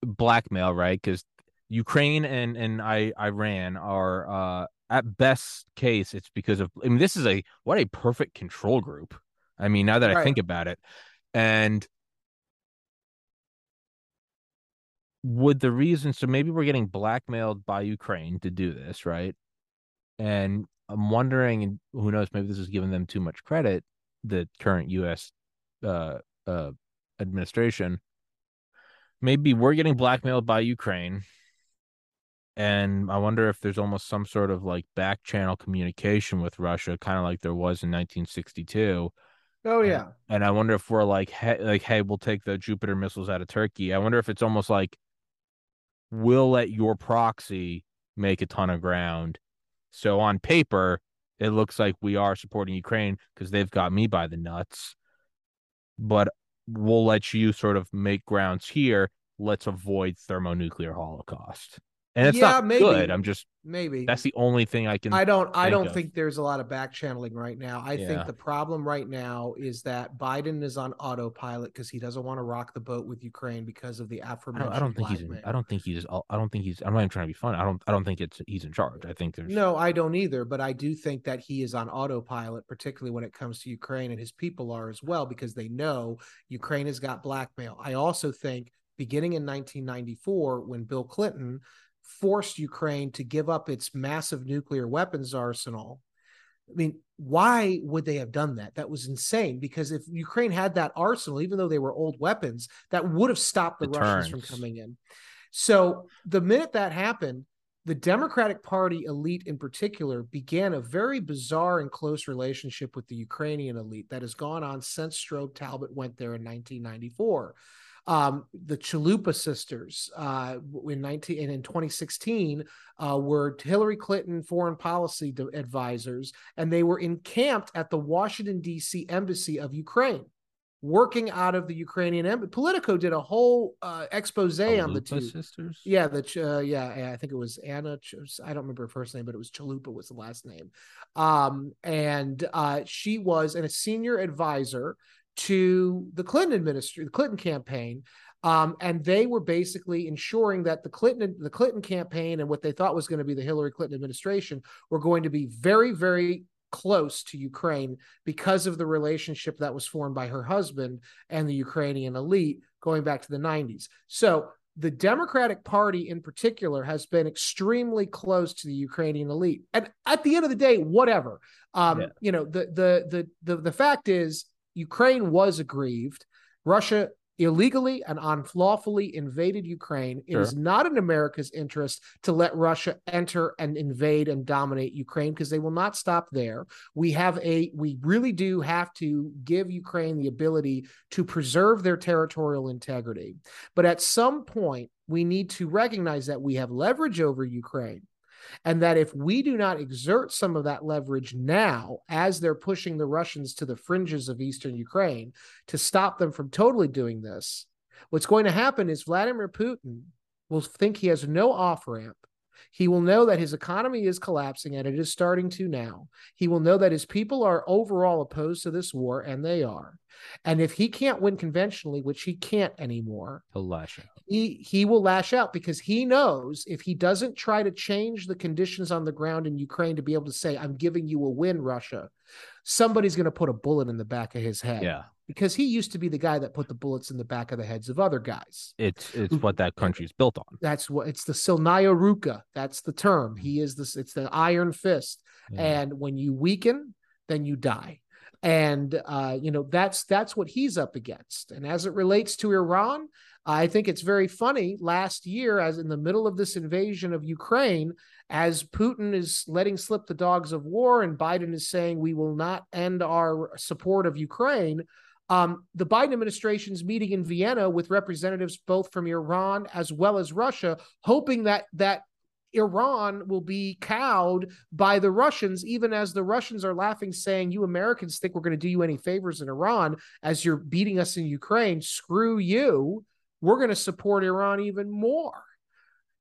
blackmail, right? Because Ukraine and and I Iran are uh at best case it's because of I mean this is a what a perfect control group. I mean now that right. I think about it, and would the reason so maybe we're getting blackmailed by Ukraine to do this, right? And I'm wondering, and who knows, maybe this is giving them too much credit, the current US uh, uh, administration. Maybe we're getting blackmailed by Ukraine. And I wonder if there's almost some sort of like back channel communication with Russia, kind of like there was in 1962. Oh yeah. And, and I wonder if we're like, hey, like, hey, we'll take the Jupiter missiles out of Turkey. I wonder if it's almost like will let your proxy make a ton of ground. So on paper, it looks like we are supporting Ukraine because they've got me by the nuts. But we'll let you sort of make grounds here. Let's avoid thermonuclear holocaust. And it's yeah, not maybe. good. I'm just maybe that's the only thing I can. I don't. I don't of. think there's a lot of back channeling right now. I yeah. think the problem right now is that Biden is on autopilot because he doesn't want to rock the boat with Ukraine because of the aforementioned. I don't, think he's. In, I don't think he's. I don't think he's. I'm not even trying to be fun. I don't. I don't think it's. He's in charge. I think there's. No, I don't either. But I do think that he is on autopilot, particularly when it comes to Ukraine, and his people are as well because they know Ukraine has got blackmail. I also think beginning in 1994 when Bill Clinton forced Ukraine to give up its massive nuclear weapons arsenal. I mean, why would they have done that? That was insane because if Ukraine had that arsenal, even though they were old weapons, that would have stopped the Russians from coming in. So the minute that happened, the Democratic Party elite in particular began a very bizarre and close relationship with the Ukrainian elite that has gone on since Strobe Talbott went there in 1994 um, the Chalupa sisters uh, in 19 and in 2016 uh, were Hillary Clinton foreign policy advisors, and they were encamped at the Washington D.C. embassy of Ukraine, working out of the Ukrainian embassy. Politico did a whole uh, expose Chalupa on the two sisters. Yeah, the uh, yeah, I think it was Anna. I don't remember her first name, but it was Chalupa was the last name. Um, and uh, she was and a senior advisor to the Clinton administration, the Clinton campaign. Um, and they were basically ensuring that the Clinton, the Clinton campaign, and what they thought was going to be the Hillary Clinton administration were going to be very, very close to Ukraine because of the relationship that was formed by her husband and the Ukrainian elite going back to the 90s. So the Democratic Party in particular has been extremely close to the Ukrainian elite. And at the end of the day, whatever. Um, yeah. you know, the, the the the the fact is Ukraine was aggrieved. Russia illegally and unlawfully invaded Ukraine. It sure. is not in America's interest to let Russia enter and invade and dominate Ukraine because they will not stop there. We have a we really do have to give Ukraine the ability to preserve their territorial integrity. But at some point we need to recognize that we have leverage over Ukraine and that if we do not exert some of that leverage now, as they're pushing the Russians to the fringes of eastern Ukraine to stop them from totally doing this, what's going to happen is Vladimir Putin will think he has no off ramp. He will know that his economy is collapsing and it is starting to now. He will know that his people are overall opposed to this war, and they are. And if he can't win conventionally, which he can't anymore, he'll lash out. He he will lash out because he knows if he doesn't try to change the conditions on the ground in Ukraine to be able to say, I'm giving you a win, Russia, somebody's going to put a bullet in the back of his head. Yeah. Because he used to be the guy that put the bullets in the back of the heads of other guys. It's it's what that country is built on. That's what it's the Silnaya Ruka. That's the term. He is this. It's the iron fist. Yeah. And when you weaken, then you die and uh, you know that's that's what he's up against. And as it relates to iran i think it's very funny. Last year as in the middle of this invasion of ukraine as putin is letting slip the dogs of war and biden is saying we will not end our support of ukraine um, the Biden administration's meeting in Vienna with representatives both from Iran as well as Russia, hoping that that Iran will be cowed by the Russians, even as the Russians are laughing, saying, You Americans think we're going to do you any favors in Iran as you're beating us in Ukraine. Screw you. We're going to support Iran even more.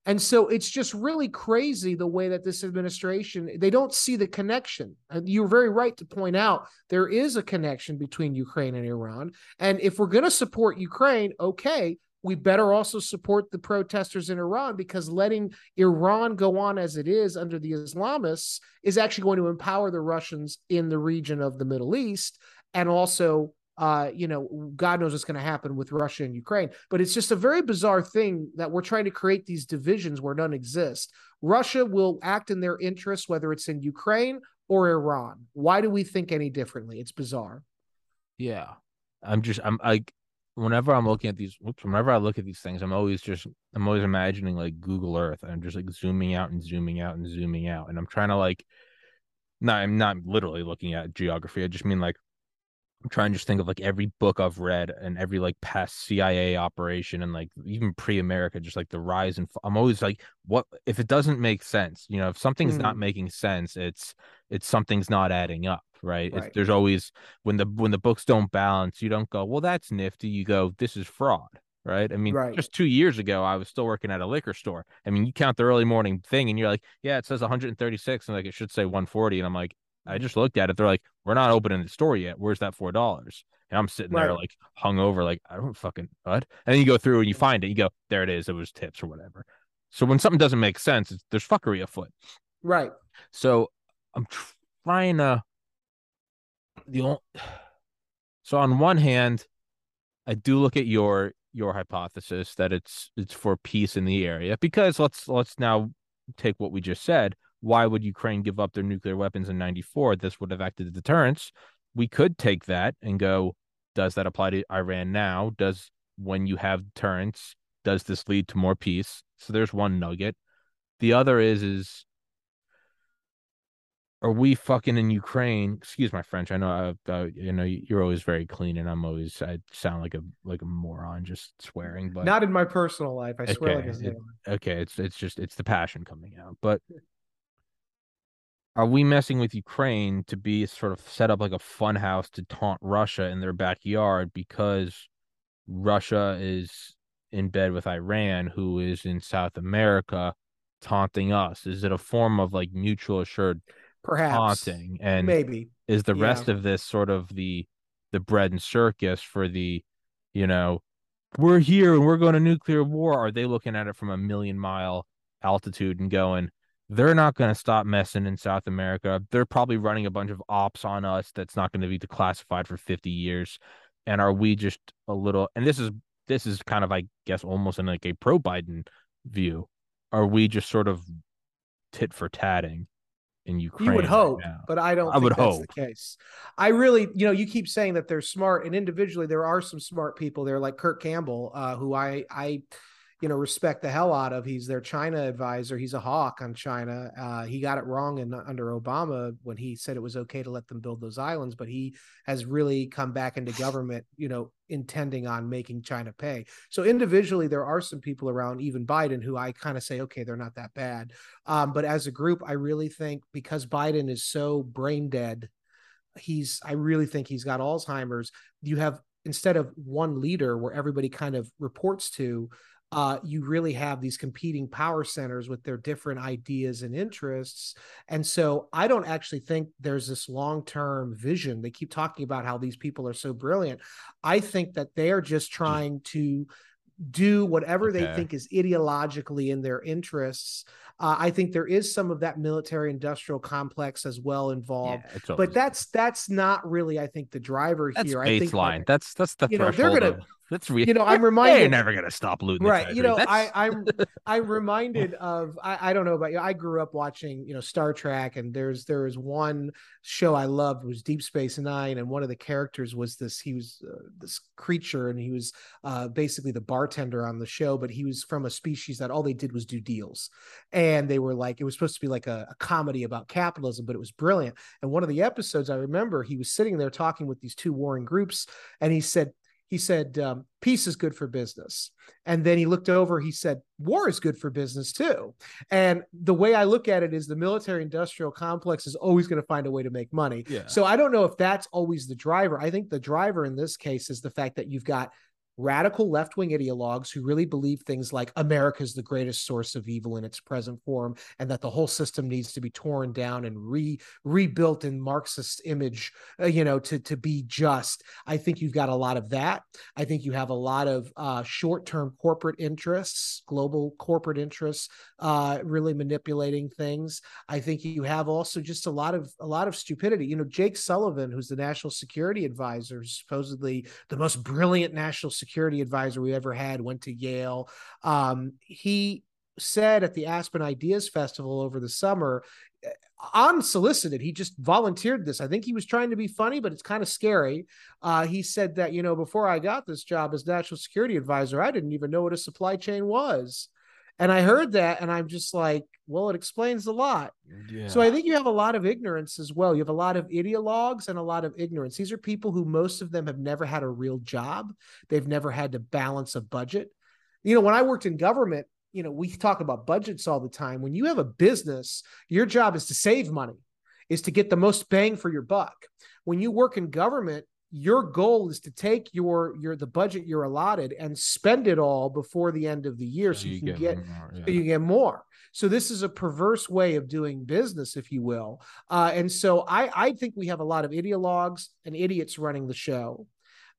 And so it's just really crazy the way that this administration they don't see the connection. You're very right to point out there is a connection between Ukraine and Iran. And if we're going to support Ukraine, okay, we better also support the protesters in Iran because letting Iran go on as it is under the Islamists is actually going to empower the Russians in the region of the Middle East and also uh, you know, God knows what's going to happen with Russia and Ukraine. But it's just a very bizarre thing that we're trying to create these divisions where none exist. Russia will act in their interest, whether it's in Ukraine or Iran. Why do we think any differently? It's bizarre. Yeah. I'm just, I'm like, whenever I'm looking at these, whenever I look at these things, I'm always just, I'm always imagining like Google Earth. and I'm just like zooming out and zooming out and zooming out, and I'm trying to like, no, I'm not literally looking at geography. I just mean like, I'm trying to just think of like every book I've read and every like past CIA operation and like even pre-America, just like the rise and I'm always like, what if it doesn't make sense? You know, if something's mm. not hmm. making sense, it's it's something's not adding up right, right. there's always when the when the books don't balance you don't go well that's nifty you go this is fraud right? I mean, right. just two years ago, I was still working at a liquor store. I mean, you count the early morning thing, and you're like, yeah, it says 136, and like it should say 140, and I'm like, I just looked at it. They're like, we're not opening the store yet. Where's that four dollars? And I'm sitting right. there like hung over, like I don't fucking what. And then you go through and you mm. find it. You go, there it is. It was tips or whatever. So when something doesn't make sense, there's fuckery afoot. Right. So I'm trying to the only, so on one hand, I do look at your your hypothesis that it's it's for peace in the area because let's let's now take what we just said. Why would Ukraine give up their nuclear weapons in 94? This would have acted as deterrence. We could take that and go, does that apply to Iran now? Does when you have deterrence, does this lead to more peace? So there's one nugget. The other is is are we fucking in Ukraine? Excuse my French. I know, uh, uh, you know, you're always very clean, and I'm always I sound like a like a moron just swearing, but not in my personal life. I swear okay, like it, okay, it's it's just it's the passion coming out. But are we messing with Ukraine to be sort of set up like a fun house to taunt Russia in their backyard because Russia is in bed with Iran, who is in South America, taunting us? Is it a form of like mutual assured? Perhaps. haunting and maybe. is the yeah. rest of this sort of the the bread and circus for the you know we're here and we're going to nuclear war. Are they looking at it from a million mile altitude and going they're not going to stop messing in south america. They're probably running a bunch of ops on us that's not going to be declassified for 50 years. And are we just a little and this is this is kind of i guess almost in like a pro biden view. Are we just sort of tit for tatting in Ukraine. You would hope, right but I don't I would hope. the case. I really, you know, you keep saying that they're smart, and individually there are some smart people there, like Kurt Campbell, uh, who I I you know respect the hell out of. He's their China advisor. He's a hawk on China. Uh, he got it wrong in under Obama when he said it was okay to let them build those islands, but he has really come back into government, you know, intending on making China pay. So individually, there are some people around, even Biden, who I kind of say, okay, they're not that bad. Um, but as a group, I really think because Biden is so brain dead, he's I really think he's got Alzheimer's. You have instead of one leader where everybody kind of reports to uh, you really have these competing power centers with their different ideas and interests. And so I don't actually think there's this long term vision. They keep talking about how these people are so brilliant. I think that they are just trying to do whatever okay. they think is ideologically in their interests. Uh, I think there is some of that military industrial complex as well involved, yeah, but that's that's not really, I think, the driver that's here. Baseline. I think that, that's that's the you know they're gonna. Of that's real. You know, I'm reminded. They're never gonna stop looting. Right. You know, I, I'm I'm reminded of. I, I don't know about you. I grew up watching you know Star Trek, and there's there was one show I loved was Deep Space Nine, and one of the characters was this. He was uh, this creature, and he was uh, basically the bartender on the show, but he was from a species that all they did was do deals, and they were like it was supposed to be like a, a comedy about capitalism, but it was brilliant. And one of the episodes I remember, he was sitting there talking with these two warring groups, and he said he said um, peace is good for business. And then he looked over he said war is good for business too. And the way i look at it is the military industrial complex is always going to find a way to make money. Yeah. so i don't know if that's always the driver. I think the driver in this case is the fact that you've got radical left wing ideologues who really believe things like America is the greatest source of evil in its present form and that the whole system needs to be torn down and re rebuilt in Marxist image, uh, you know, to, to be just. I think you've got a lot of that. I think you have a lot of uh, short term corporate interests, global corporate interests, uh, really manipulating things. I think you have also just a lot of a lot of stupidity. You know, Jake Sullivan, who's the national security advisor, supposedly the most brilliant national security security advisor we ever had, went to Yale. Um, he said at the Aspen Ideas Festival over the summer, uh, unsolicited, he just volunteered this. I think he was trying to be funny, but it's kind of scary. Uh, he said that, you know, before I got this job as national security advisor, I didn't even know what a supply chain was. And I heard that and I'm just like, well, it explains a lot. Yeah. So I think you have a lot of ignorance as well. You have a lot of ideologues and a lot of ignorance. These are people who most of them have never had a real job. They've never had to balance a budget. You know, when I worked in government, you know, we talk about budgets all the time. When you have a business, your job is to save money, is to get the most bang for your buck. When you work in government, your goal is to take your your the budget you're allotted and spend it all before the end of the year so, so you, you, can get, get more, yeah. so you get more so this is a perverse way of doing business if you will uh, and so i i think we have a lot of ideologues and idiots running the show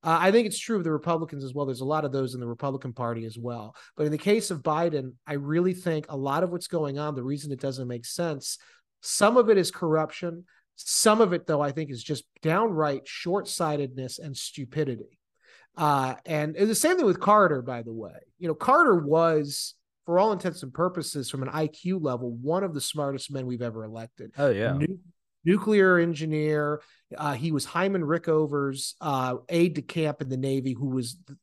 uh, I think it's true of the Republicans as well. There's a lot of those in the Republican Party as well. But in the case of Biden, I really think a lot of what's going on, the reason it doesn't make sense, some of it is corruption. Some of it, though, I think is just downright short sightedness and stupidity. Uh, and the same thing with Carter, by the way. You know, Carter was, for all intents and purposes, from an IQ level, one of the smartest men we've ever elected. Oh, yeah. Nuclear engineer. Uh, he was Hyman Rickover's uh, aide de camp in the Navy, who was th-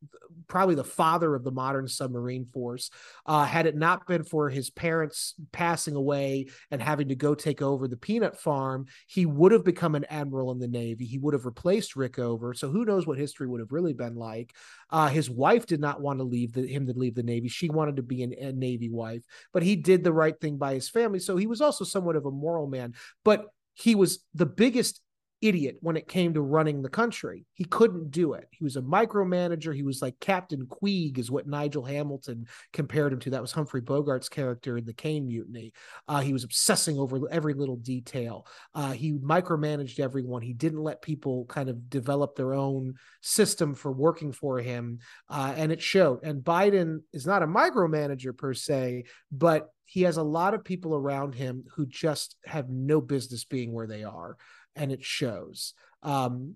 probably the father of the modern submarine force. Uh, had it not been for his parents passing away and having to go take over the peanut farm, he would have become an admiral in the Navy. He would have replaced Rickover. So who knows what history would have really been like. Uh, his wife did not want to leave the, him to leave the Navy. She wanted to be an, a Navy wife, but he did the right thing by his family. So he was also somewhat of a moral man. But he was the biggest idiot when it came to running the country. He couldn't do it. He was a micromanager. He was like Captain Queeg, is what Nigel Hamilton compared him to. That was Humphrey Bogart's character in the Caine Mutiny. Uh, he was obsessing over every little detail. Uh, he micromanaged everyone. He didn't let people kind of develop their own system for working for him, uh, and it showed. And Biden is not a micromanager per se, but he has a lot of people around him who just have no business being where they are and it shows. Um,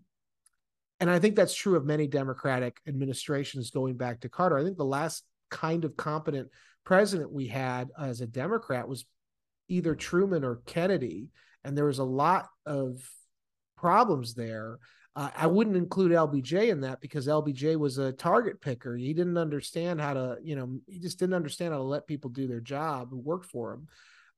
and I think that's true of many Democratic administrations going back to Carter. I think the last kind of competent president we had as a Democrat was either Truman or Kennedy, and there was a lot of problems there. Uh, I wouldn't include LBJ in that because LBJ was a target picker. He didn't understand how to, you know, he just didn't understand how to let people do their job who worked for him.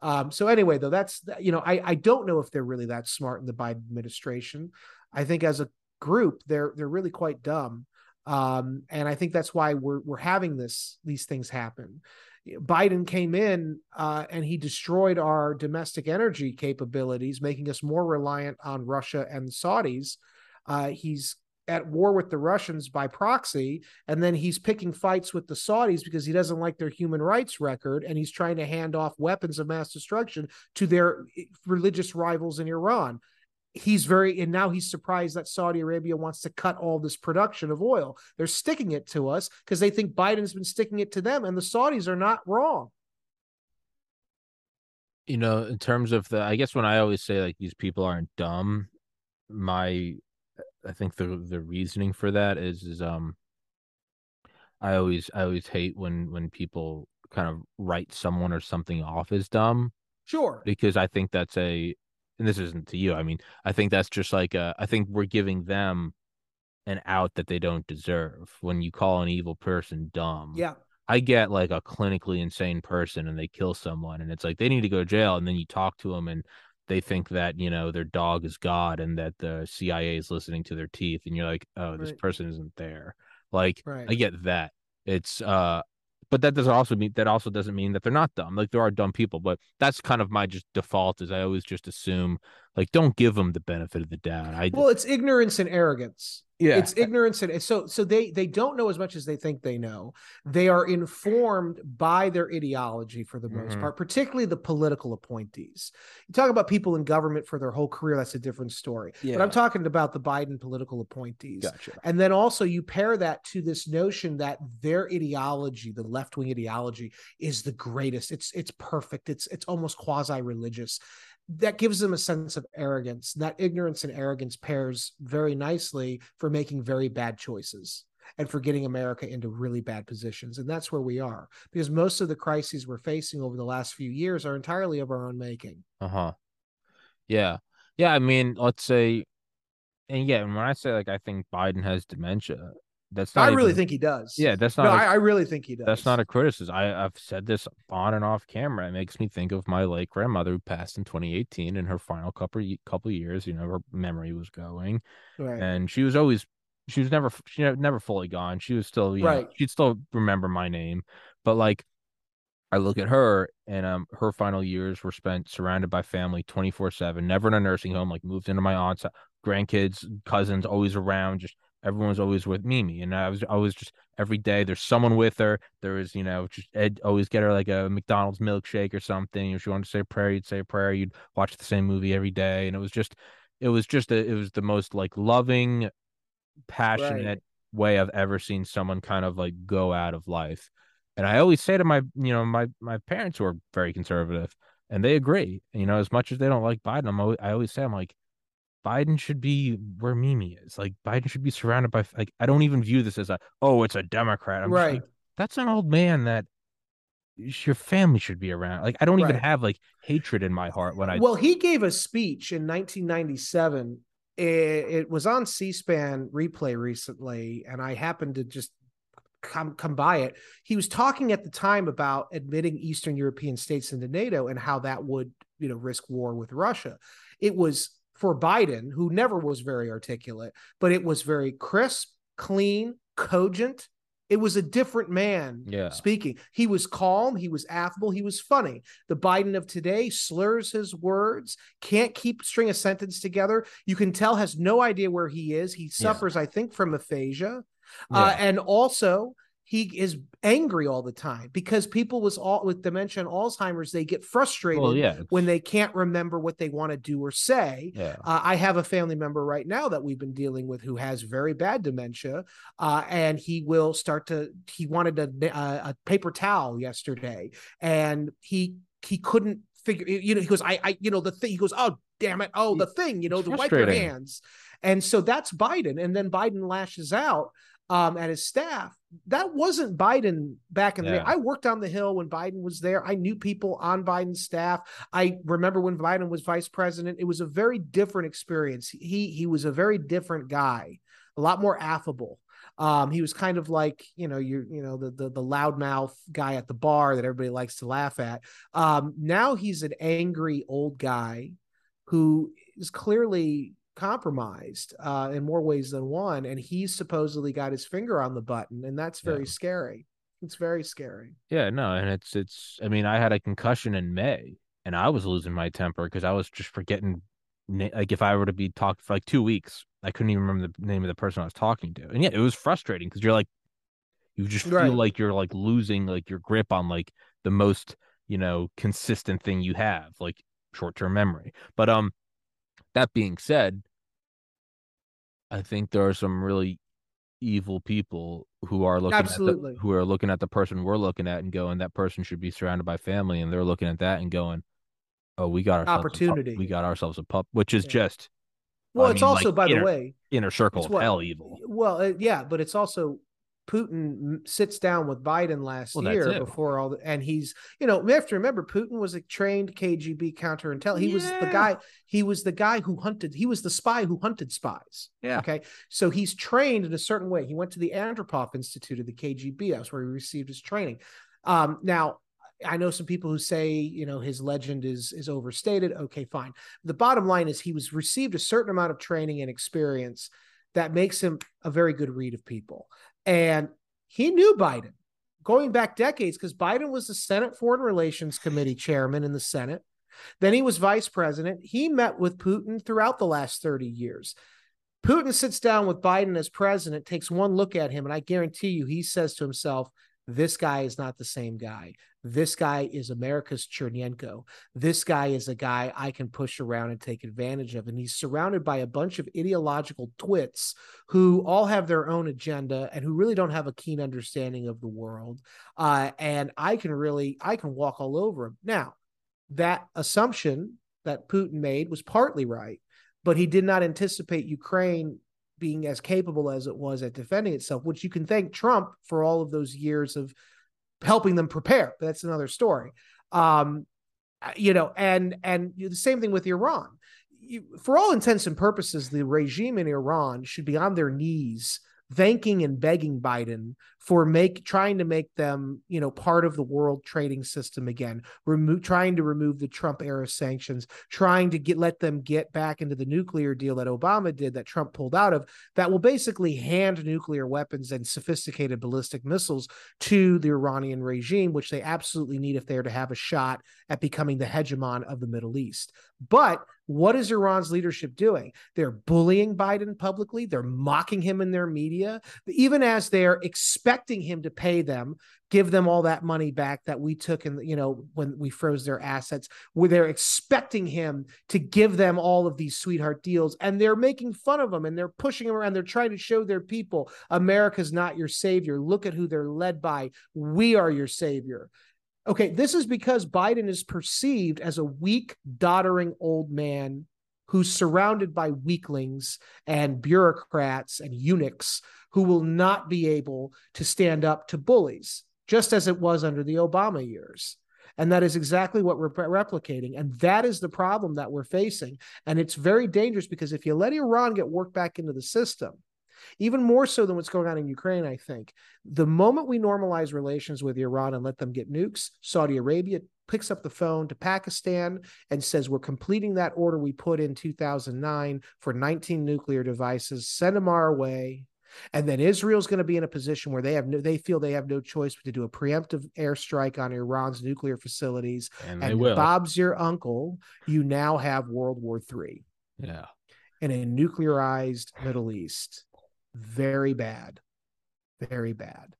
Um, so anyway, though, that's you know, I I don't know if they're really that smart in the Biden administration. I think as a group, they're they're really quite dumb. Um, and I think that's why we're we're having this these things happen. Biden came in uh, and he destroyed our domestic energy capabilities, making us more reliant on Russia and Saudis. Uh, he's at war with the Russians by proxy, and then he's picking fights with the Saudis because he doesn't like their human rights record, and he's trying to hand off weapons of mass destruction to their eh, religious rivals in Iran. He's very, and now he's surprised that Saudi Arabia wants to cut all this production of oil. They're sticking it to us because they think Biden's been sticking it to them, and the Saudis are not wrong. You know, in terms of the, I guess when I always say like these people aren't dumb, my I think the the reasoning for that is is um I always I always hate when when people kind of write someone or something off as dumb. Sure. Because I think that's a and this isn't to you. I mean, I think that's just like a, I think we're giving them an out that they don't deserve when you call an evil person dumb. Yeah. I get like a clinically insane person and they kill someone and it's like they need to go to jail and then you talk to them and they think that you know their dog is god and that the cia is listening to their teeth and you're like oh this right. person isn't there like right. i get that it's uh but that doesn't also mean that also doesn't mean that they're not dumb like there are dumb people but that's kind of my just default is i always just assume like don't give them the benefit of the doubt. I well it's ignorance and arrogance. Yeah. It's ignorance and so so they they don't know as much as they think they know. They are informed by their ideology for the most mm-hmm. part particularly the political appointees. You talk about people in government for their whole career that's a different story. Yeah. but i'm talking about the biden political appointees. Gotcha. and then also you pair that to this notion that their ideology the left-wing ideology is the greatest. It's it's perfect. It's it's almost quasi-religious that gives them a sense of arrogance. That ignorance and arrogance pairs very nicely for making very bad choices and for getting America into really bad positions. And that's where we are because most of the crises we're facing over the last few years are entirely of our own making. Uh huh. Yeah. Yeah. I mean, let's say, and yeah, and when I say like I think Biden has dementia, that's not. I really think he does. Yeah, that's not. No, a, I really think he does. That's not a criticism. I, I've said this on and off camera. It makes me think of my late grandmother who passed in 2018. In her final couple couple years, you know, her memory was going, right. and she was always she was never she never fully gone. She was still you right. Know, she'd still remember my name, but like I look at her and um her final years were spent surrounded by family 24/7, never in a nursing home, like moved into my aunt's grandkids, cousins always around. Just everyone's always with Mimi, and I was always just every day there's someone with her. There was you know just Ed always get her like a McDonald's milkshake or something. If she wanted to say a prayer, you'd say a prayer. You'd watch the same movie every day, and it was just it was just a, it was the most like loving, passionate right. way I've ever seen someone kind of like go out of life. And I always say to my you know my my parents who are very conservative, and they agree. You know, as much as they don't like Biden, I'm always, I always say I'm like Biden should be where Mimi is. Like Biden should be surrounded by like I don't even view this as a oh it's a Democrat. I'm right. Like, that's an old man that your family should be around. Like I don't right. even have like hatred in my heart when I Well, he gave a speech in 1997. It, it was on C-SPAN replay recently and I happened to just come come by it. He was talking at the time about admitting Eastern European states into NATO and how that would, you know, risk war with Russia. It was for Biden, who never was very articulate, but it was very crisp, clean, cogent. It was a different man yeah. speaking. He was calm, he was affable, he was funny. The Biden of today slurs his words, can't keep string a sentence together. You can tell has no idea where he is. He suffers, yeah. I think, from aphasia. Uh, yeah. Uh, and also he is angry all the time because people with all with dementia and Alzheimer's they get frustrated well, yeah, when they can't remember what they want to do or say. Yeah. Uh, I have a family member right now that we've been dealing with who has very bad dementia, uh, and he will start to. He wanted a, a paper towel yesterday, and he he couldn't figure. You know, he goes, I, I, you know, the thing. He goes, oh damn it, oh the thing. You know, the wipe your hands. And so that's Biden, and then Biden lashes out um, and his staff. That wasn't Biden back in the yeah. day. I worked on the Hill when Biden was there. I knew people on Biden's staff. I remember when Biden was vice president. It was a very different experience. He he was a very different guy, a lot more affable. Um, he was kind of like you know you you know the the, the loudmouth guy at the bar that everybody likes to laugh at. Um, now he's an angry old guy who is clearly compromised uh, in more ways than one, and he's supposedly got his finger on the button, and that's very yeah. scary. It's very scary. Yeah, no, and it's it's. I mean, I had a concussion in May, and I was losing my temper because I was just forgetting. Like if I were to be talked for like two weeks, I couldn't even remember the name of the person I was talking to, and yeah, it was frustrating because you're like, you just feel right. like you're like losing like your grip on like the most you know consistent thing you have, like short term memory. But um, that being said, I think there are some really evil people who are looking Absolutely. at the, who are looking at the person we're looking at and going, that person should be surrounded by family, and they're looking at that and going, "Oh, we got ourselves opportunity. we got ourselves a pup," which is yeah. just. Well, I it's mean, also, like, by inner, the way, inner circle of what, hell evil. Well, uh, yeah, but it's also Putin sits down with Biden last well, year before all the, and he's, you know, we have to remember Putin was a trained KGB counterintel. He yeah. was the guy, he was the guy who hunted, he was the spy who hunted spies. Yeah. Okay. So he's trained in a certain way. He went to the Andropov Institute of the KGB. That's where he received his training. Um, now, I know some people who say, you know, his legend is is overstated. Okay, fine. The bottom line is he was received a certain amount of training and experience that makes him a very good read of people. And he knew Biden going back decades because Biden was the Senate Foreign Relations Committee chairman in the Senate. Then he was vice president. He met with Putin throughout the last 30 years. Putin sits down with Biden as president, takes one look at him, and I guarantee you, he says to himself, This guy is not the same guy. This guy is America's Chernenko. This guy is a guy I can push around and take advantage of. And he's surrounded by a bunch of ideological twits who all have their own agenda and who really don't have a keen understanding of the world. Uh, and I can really, I can walk all over him. Now, that assumption that Putin made was partly right, but he did not anticipate Ukraine being as capable as it was at defending itself, which you can thank Trump for all of those years of helping them prepare. But that's another story. Um, you know, and and the same thing with Iran. You, for all intents and purposes, the regime in Iran should be on their knees thanking and begging Biden for make trying to make them, you know, part of the world trading system again, remove trying to remove the Trump era sanctions, trying to get let them get back into the nuclear deal that Obama did that Trump pulled out of that will basically hand nuclear weapons and sophisticated ballistic missiles to the Iranian regime, which they absolutely need if they're to have a shot at becoming the hegemon of the Middle East. But What is Iran's leadership doing? They're bullying Biden publicly. They're mocking him in their media, even as they're expecting him to pay them, give them all that money back that we took and you know when we froze their assets. Where they're expecting him to give them all of these sweetheart deals, and they're making fun of him and they're pushing him around. They're trying to show their people America's not your savior. Look at who they're led by. We are your savior. Okay, this is because Biden is perceived as a weak, doddering old man who's surrounded by weaklings and bureaucrats and eunuchs who will not be able to stand up to bullies, just as it was under the Obama years. And that is exactly what we're replicating. And that is the problem that we're facing. And it's very dangerous because if you let Iran get worked back into the system, even more so than what's going on in Ukraine, I think. The moment we normalize relations with Iran and let them get nukes, Saudi Arabia picks up the phone to Pakistan and says, We're completing that order we put in 2009 for 19 nuclear devices, send them our way. And then Israel's going to be in a position where they have no, they feel they have no choice but to do a preemptive airstrike on Iran's nuclear facilities. And, and Bob's your uncle. You now have World War III. Yeah. In a nuclearized Middle East very bad, very bad.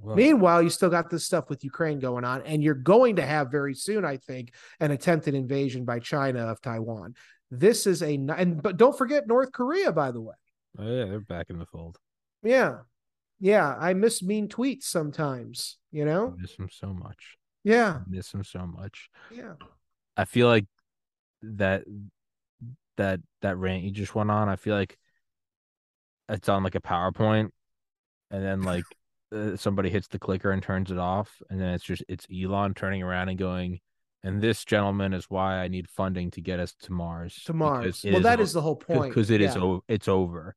Whoa. Meanwhile, you still got this stuff with Ukraine going on, and you're going to have very soon, I think, an attempted invasion by China of Taiwan. This is a and but don't forget North Korea, by the way. Oh yeah, they're back in the fold. Yeah, yeah. I miss mean tweets sometimes. You know, I miss them so much. Yeah, I miss them so much. Yeah, I feel like that that that rant you just went on. I feel like it's on like a PowerPoint, and then like uh, somebody hits the clicker and turns it off, and then it's just it's Elon turning around and going, and this gentleman is why I need funding to get us to Mars. To Mars. Well, that is the whole point. Because it yeah. is it's over.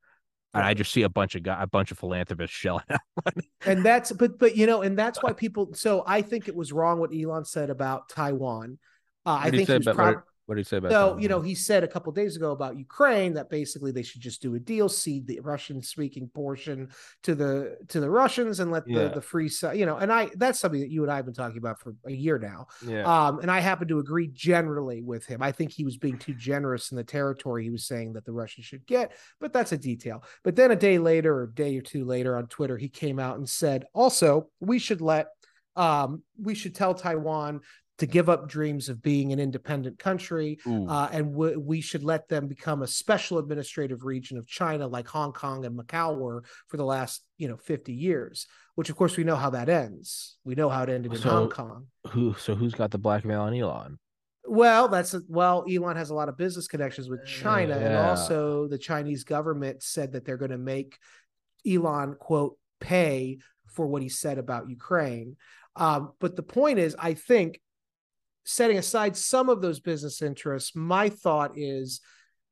And I just see a bunch of guy, a bunch of philanthropists shelling out money. And that's but but you know, and that's why people. So I think it was wrong what Elon said about Taiwan. Uh, I think he was prob- what did he say about so that? you know he said a couple days ago about ukraine that basically they should just do a deal cede the russian speaking portion to the to the russians and let yeah. the the free you know and i that's something that you and i have been talking about for a year now yeah. um and i happen to agree generally with him i think he was being too generous in the territory he was saying that the russians should get but that's a detail but then a day later or a day or two later on twitter he came out and said also we should let um, we should tell Taiwan to give up dreams of being an independent country, uh, and w- we should let them become a special administrative region of China, like Hong Kong and Macau were for the last you know 50 years. Which, of course, we know how that ends. We know how it ended in so, Hong Kong. Who? So who's got the blackmail on Elon? Well, that's a, well, Elon has a lot of business connections with China, yeah. and also the Chinese government said that they're going to make Elon quote pay for what he said about Ukraine. Um, but the point is, I think setting aside some of those business interests, my thought is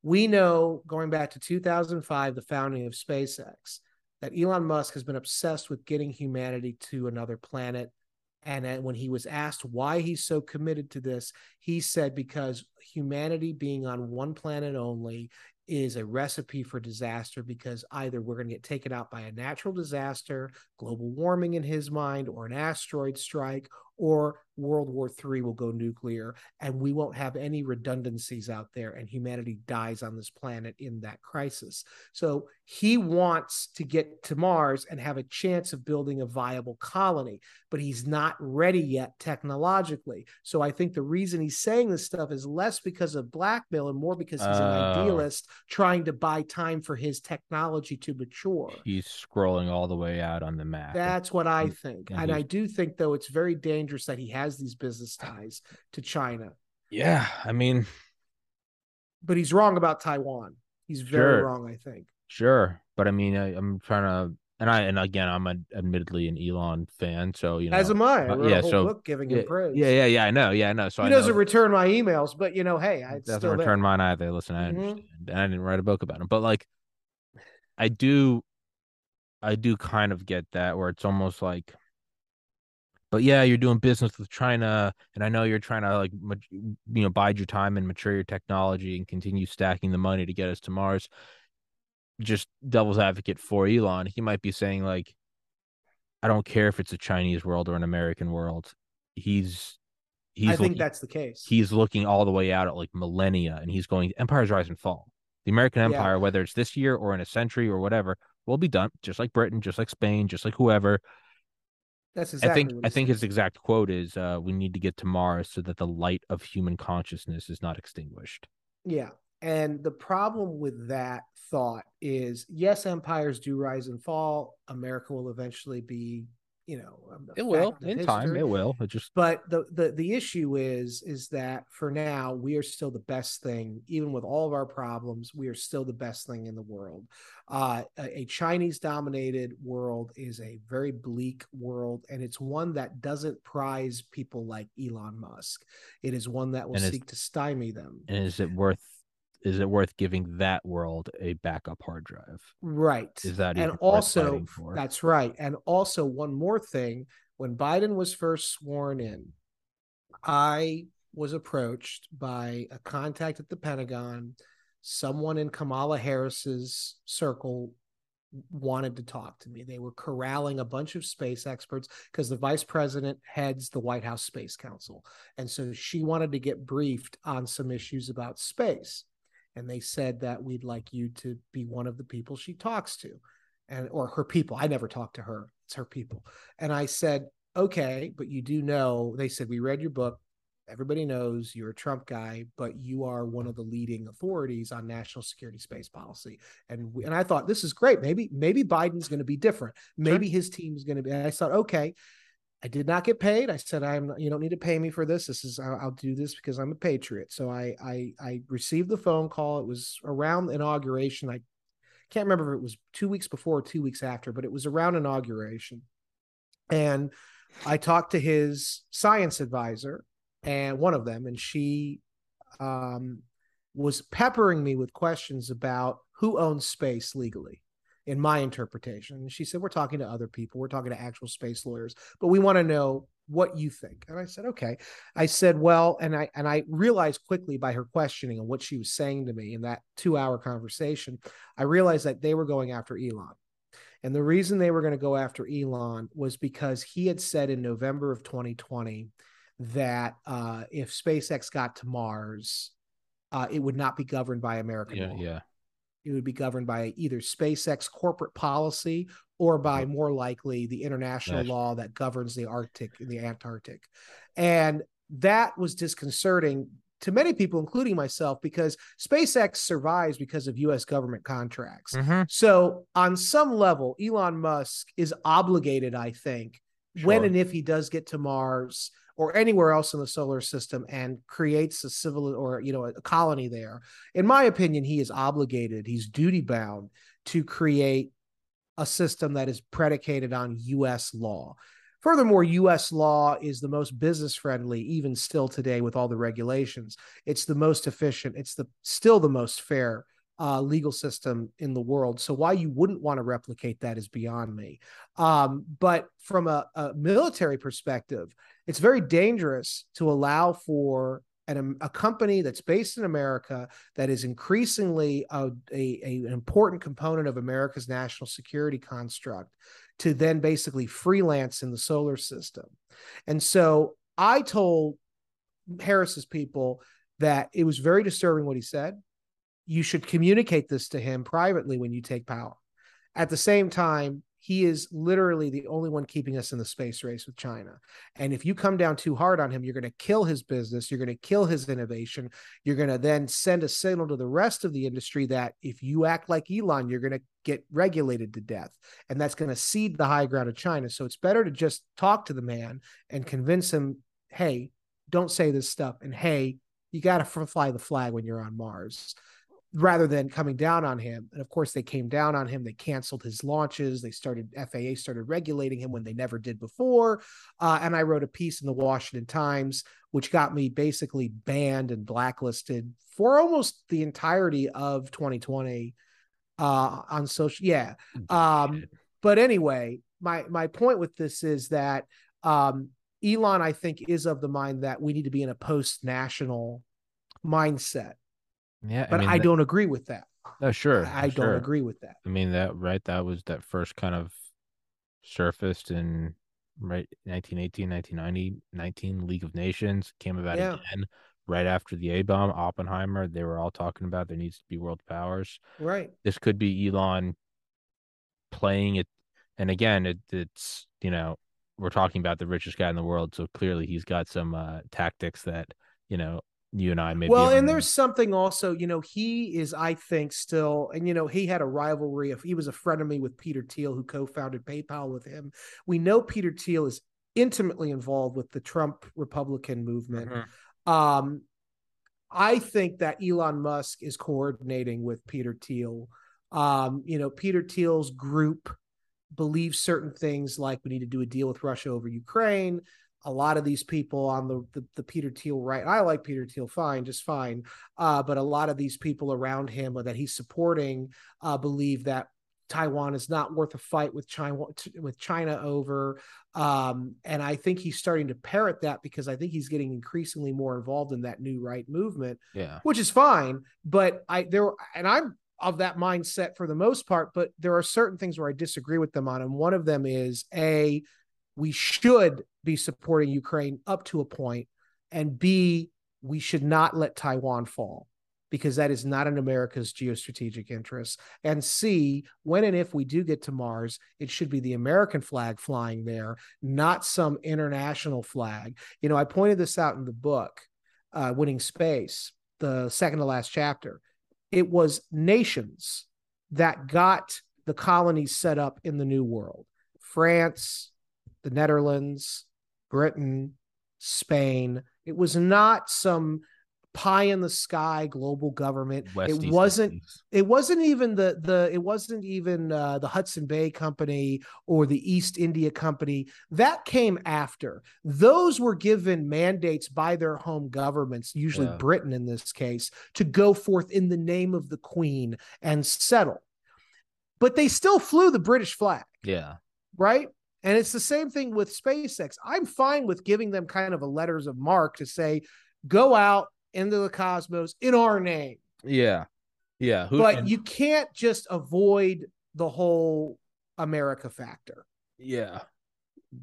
we know going back to 2005, the founding of SpaceX, that Elon Musk has been obsessed with getting humanity to another planet. And when he was asked why he's so committed to this, he said, because humanity being on one planet only is a recipe for disaster because either we're going to get taken out by a natural disaster, global warming in his mind, or an asteroid strike, or World War III will go nuclear and we won't have any redundancies out there and humanity dies on this planet in that crisis. So he wants to get to Mars and have a chance of building a viable colony, but he's not ready yet technologically. So I think the reason he's saying this stuff is less because of blackmail and more because he's an oh. idealist trying to buy time for his technology to mature. He's scrolling all the way out on the map. That's what I think. And, and I do think though it's very dangerous that he has these business ties to China. Yeah, I mean but he's wrong about Taiwan. He's very sure. wrong, I think. Sure, but I mean, I, am trying to, and I, and again, I'm a, admittedly an Elon fan, so you know, as am I. I yeah, so giving yeah, him praise. Yeah, yeah, yeah. I know. Yeah, I know. So he I doesn't return my emails, but you know, hey, I doesn't return there. mine either. Listen, I mm-hmm. understand, and I didn't write a book about him, but like, I do, I do kind of get that where it's almost like but yeah, you're doing business with China, and I know you're trying to like you know bide your time and mature your technology and continue stacking the money to get us to Mars. Just devil's advocate for Elon, he might be saying like, I don't care if it's a Chinese world or an American world. He's he's I think that's the case. He's looking all the way out at like millennia, and he's going empires rise and fall. The American Empire, yeah. whether it's this year or in a century or whatever, will be done, just like Britain, just like Spain, just like whoever. That's exactly. I think. I think his exact quote is, uh, "We need to get to Mars so that the light of human consciousness is not extinguished." Yeah, and the problem with that thought is, yes, empires do rise and fall. America will eventually be you know it will in history. time it will it just but the, the the issue is is that for now we are still the best thing even with all of our problems we are still the best thing in the world uh, a, a chinese dominated world is a very bleak world and it's one that doesn't prize people like elon musk it is one that will and seek to stymie them and is it worth is it worth giving that world a backup hard drive? Right. Is that and also that's right. And also one more thing: when Biden was first sworn in, I was approached by a contact at the Pentagon. Someone in Kamala Harris's circle wanted to talk to me. They were corralling a bunch of space experts because the vice president heads the White House Space Council. And so she wanted to get briefed on some issues about space and they said that we'd like you to be one of the people she talks to and or her people. I never talked to her it's her people. And i said okay but you do know they said we read your book everybody knows you're a trump guy but you are one of the leading authorities on national security space policy. And we, and i thought this is great maybe maybe biden's going to be different. Maybe sure. his is going to be and i thought okay I did not get paid. I said, "I'm. You don't need to pay me for this. This is. I'll, do this because I'm a patriot." So I, I, I received the phone call. It was around inauguration. I can't remember if it was two weeks before or two weeks after, but it was around inauguration. And I talked to his science advisor, and one of them, and she um, was peppering me with questions about who owns space legally in my interpretation. And she said, We're talking to other people, we're talking to actual space lawyers, but we want to know what you think. And I said, Okay. I said, Well, and I and I realized quickly by her questioning and what she was saying to me in that two hour conversation, I realized that they were going after Elon. And the reason they were going to go after Elon was because he had said in November of 2020 that uh, if SpaceX got to Mars, uh, it would not be governed by American yeah, law. Yeah it would be governed by either SpaceX corporate policy or by more likely the international law that governs the Arctic and the Antarctic. And that was disconcerting to many people, including myself, because SpaceX survives because of US government contracts. Mm-hmm. So, on some level, Elon Musk is obligated, I think, sure. when and if he does get to Mars or anywhere else in the solar system and creates a civil or you know a colony there in my opinion he is obligated he's duty bound to create a system that is predicated on US law Furthermore, US law is the most business friendly, even still today with all the regulations. It's the most efficient, it's the still the most fair uh, legal system in the world. So why you wouldn't want to replicate that is beyond me. Um, but from a, a, military perspective, it's very dangerous to allow for an, um, a company that's based in America that is increasingly a, a, a, an important component of America's national security construct to then basically freelance in the solar system. And so I told Harris's people that it was very disturbing what he said you should communicate this to him privately when you take power. At the same time, he is literally the only one keeping us in the space race with China. And if you come down too hard on him, you're going to kill his business. You're going to kill his innovation. You're going to then send a signal to the rest of the industry that if you act like Elon, you're going to get regulated to death. And that's going to cede the high ground of China. So it's better to just talk to the man and convince him, hey, don't say this stuff. And hey, you got to fly the flag when you're on Mars rather than coming down on him. And of course, they came down on him. They canceled his launches. They started, FAA started regulating him when they never did before. Uh, and I wrote a piece in the Washington Times, which got me basically banned and blacklisted for almost the entirety of 2020 uh, on social. Yeah. Um, but anyway, my, my point with this is that um, Elon, I think, is of the mind that we need to be in a post national mindset yeah, but I, mean, I that, don't agree with that. No, sure. I, I sure. don't agree with that. I mean that right. That was that first kind of surfaced in right? 1918, 1990, 19 League of Nations came about yeah. again right after the A bomb. Oppenheimer, they were all talking about there needs to be world powers. Right. This could be Elon playing it, and again, it, it's you know we're talking about the richest guy in the world, so clearly he's got some uh, tactics that you know you and I maybe. Well, and there's something also, you know, he is, I think, still, and you know, he had a rivalry. If he was a friend of me with Peter Thiel, who co-founded PayPal with him, we know Peter Thiel is intimately involved with the Trump Republican movement. Mm-hmm. Um, I think that Elon Musk is coordinating with Peter Thiel. Um, you know, Peter Thiel's group believes certain things like we need to do a deal with Russia over Ukraine a lot of these people on the, the, the Peter Thiel right. I like Peter Thiel fine, just fine. Uh, but a lot of these people around him or that he's supporting uh, believe that Taiwan is not worth a fight with China with China over. Um, and I think he's starting to parrot that because I think he's getting increasingly more involved in that new right movement. Yeah, which is fine. But I there and I'm of that mindset for the most part. But there are certain things where I disagree with them on, and one of them is a we should be supporting Ukraine up to a point, and B, we should not let Taiwan fall because that is not in America's geostrategic interests. And C, when and if we do get to Mars, it should be the American flag flying there, not some international flag. You know, I pointed this out in the book, uh, Winning Space, the second to last chapter. It was nations that got the colonies set up in the New World France, the Netherlands, Britain, Spain. It was not some pie in the sky global government. West it East wasn't East. it wasn't even the the it wasn't even uh, the hudson bay company or the east india company. That came after. Those were given mandates by their home governments usually yeah. britain in this case to go forth in the name of the queen and settle. But they still flew the british flag. Yeah. Right and it's the same thing with SpaceX. I'm fine with giving them kind of a letters of marque to say, go out into the cosmos in our name. Yeah. Yeah. Who, but you can't just avoid the whole America factor. Yeah.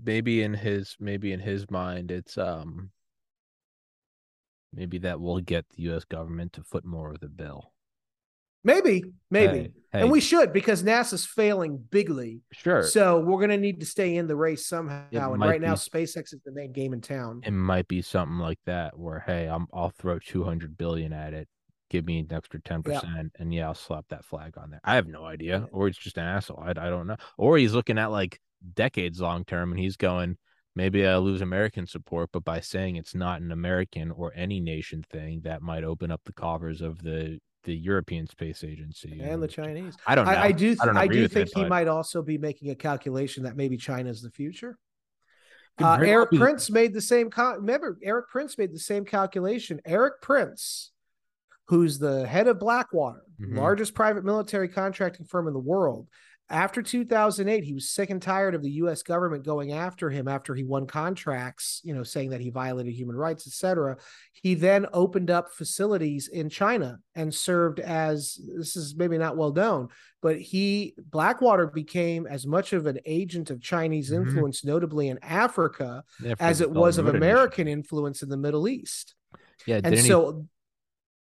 Maybe in his maybe in his mind it's um maybe that will get the US government to foot more of the bill. Maybe, maybe. Hey, hey. And we should because NASA's failing bigly. Sure. So we're going to need to stay in the race somehow. It and right be, now, SpaceX is the main game in town. It might be something like that where, hey, I'm, I'll throw 200 billion at it. Give me an extra 10%. Yep. And yeah, I'll slap that flag on there. I have no idea. Or he's just an asshole. I, I don't know. Or he's looking at like decades long term and he's going, maybe I lose American support, but by saying it's not an American or any nation thing, that might open up the coffers of the the European Space Agency and, the Chinese. I don't know. I, I do. Th- I, I do think it, he but... might also be making a calculation that maybe China is the future. Uh, Erik be... Prince made the same. Remember, Erik Prince made the same calculation. Erik Prince, who's the head of Blackwater, mm-hmm. largest private military contracting firm in the world, after 2008 he was sick and tired of the US government going after him after he won contracts you know saying that he violated human rights etc he then opened up facilities in China and served as this is maybe not well known but he Blackwater became as much of an agent of Chinese mm-hmm. influence notably in Africa yeah, as it was of American influence in the Middle East. Yeah and so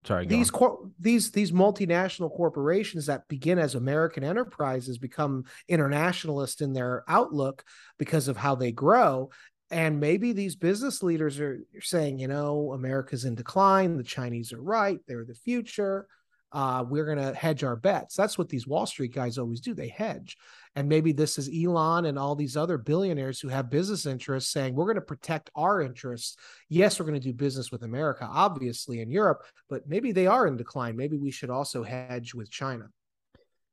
Sorry, these cor- these these multinational corporations that begin as American enterprises become internationalist in their outlook because of how they grow. And maybe these business leaders are saying, you know, America's in decline. The Chinese are right; they're the future. Uh, we're going to hedge our bets. That's what these Wall Street guys always do. They hedge. And maybe this is Elon and all these other billionaires who have business interests saying, we're going to protect our interests. Yes, we're going to do business with America, obviously, in Europe, but maybe they are in decline. Maybe we should also hedge with China.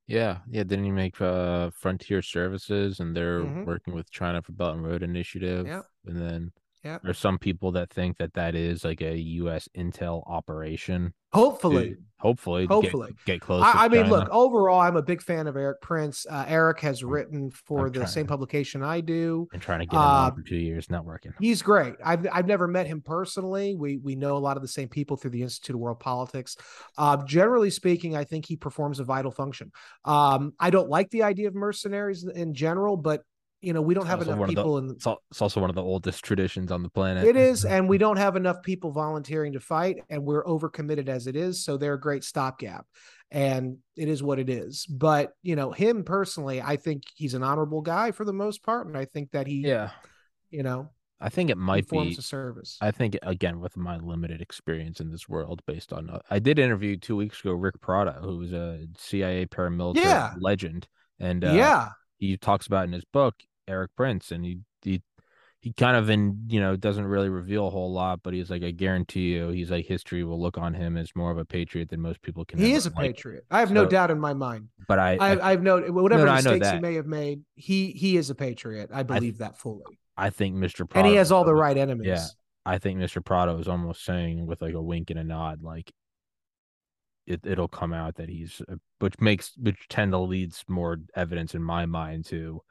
Yeah, yeah. Didn't he make uh, Frontier Services, and they're mm-hmm. working with China for Belt and Road Initiative? Yeah, and then yeah, there's some people that think that that is like a U.S. intel operation. Hopefully, hopefully, hopefully, get, get close. I, I mean, look, overall, I'm a big fan of Erik Prince. Uh, Erik has written for I'm the same publication I do. And trying to get him uh, for two years, not working. He's great. I've I've never met him personally. We we know a lot of the same people through the Institute of World Politics. Uh, generally speaking, I think he performs a vital function. Um, I don't like the idea of mercenaries in general, but you know we don't it's have enough people the, in the, it's also one of the oldest traditions on the planet. It is and we don't have enough people volunteering to fight and we're overcommitted as it is so they're a great stopgap and it is what it is. But you know him personally i think he's an honorable guy for the most part and i think that he yeah. you know i think it might be a service. I think again with my limited experience in this world based on uh, i did interview two weeks ago rick prado who was a cia paramilitary yeah. legend and uh, yeah. he talks about in his book Erik Prince, and he he he kind of in you know doesn't really reveal a whole lot, but he's like, I guarantee you, he's like history will look on him as more of a patriot than most people can. He is a like. patriot. I have so, no doubt in my mind. But I, I, I have no whatever no, no, mistakes he may have made. He he is a patriot. I believe I, that fully. I think Mr. Prado, and he has all the right enemies. Yeah, I think Mr. Prado is almost saying with like a wink and a nod, like it it'll come out that he's, uh, which makes which tend to leads more evidence in my mind to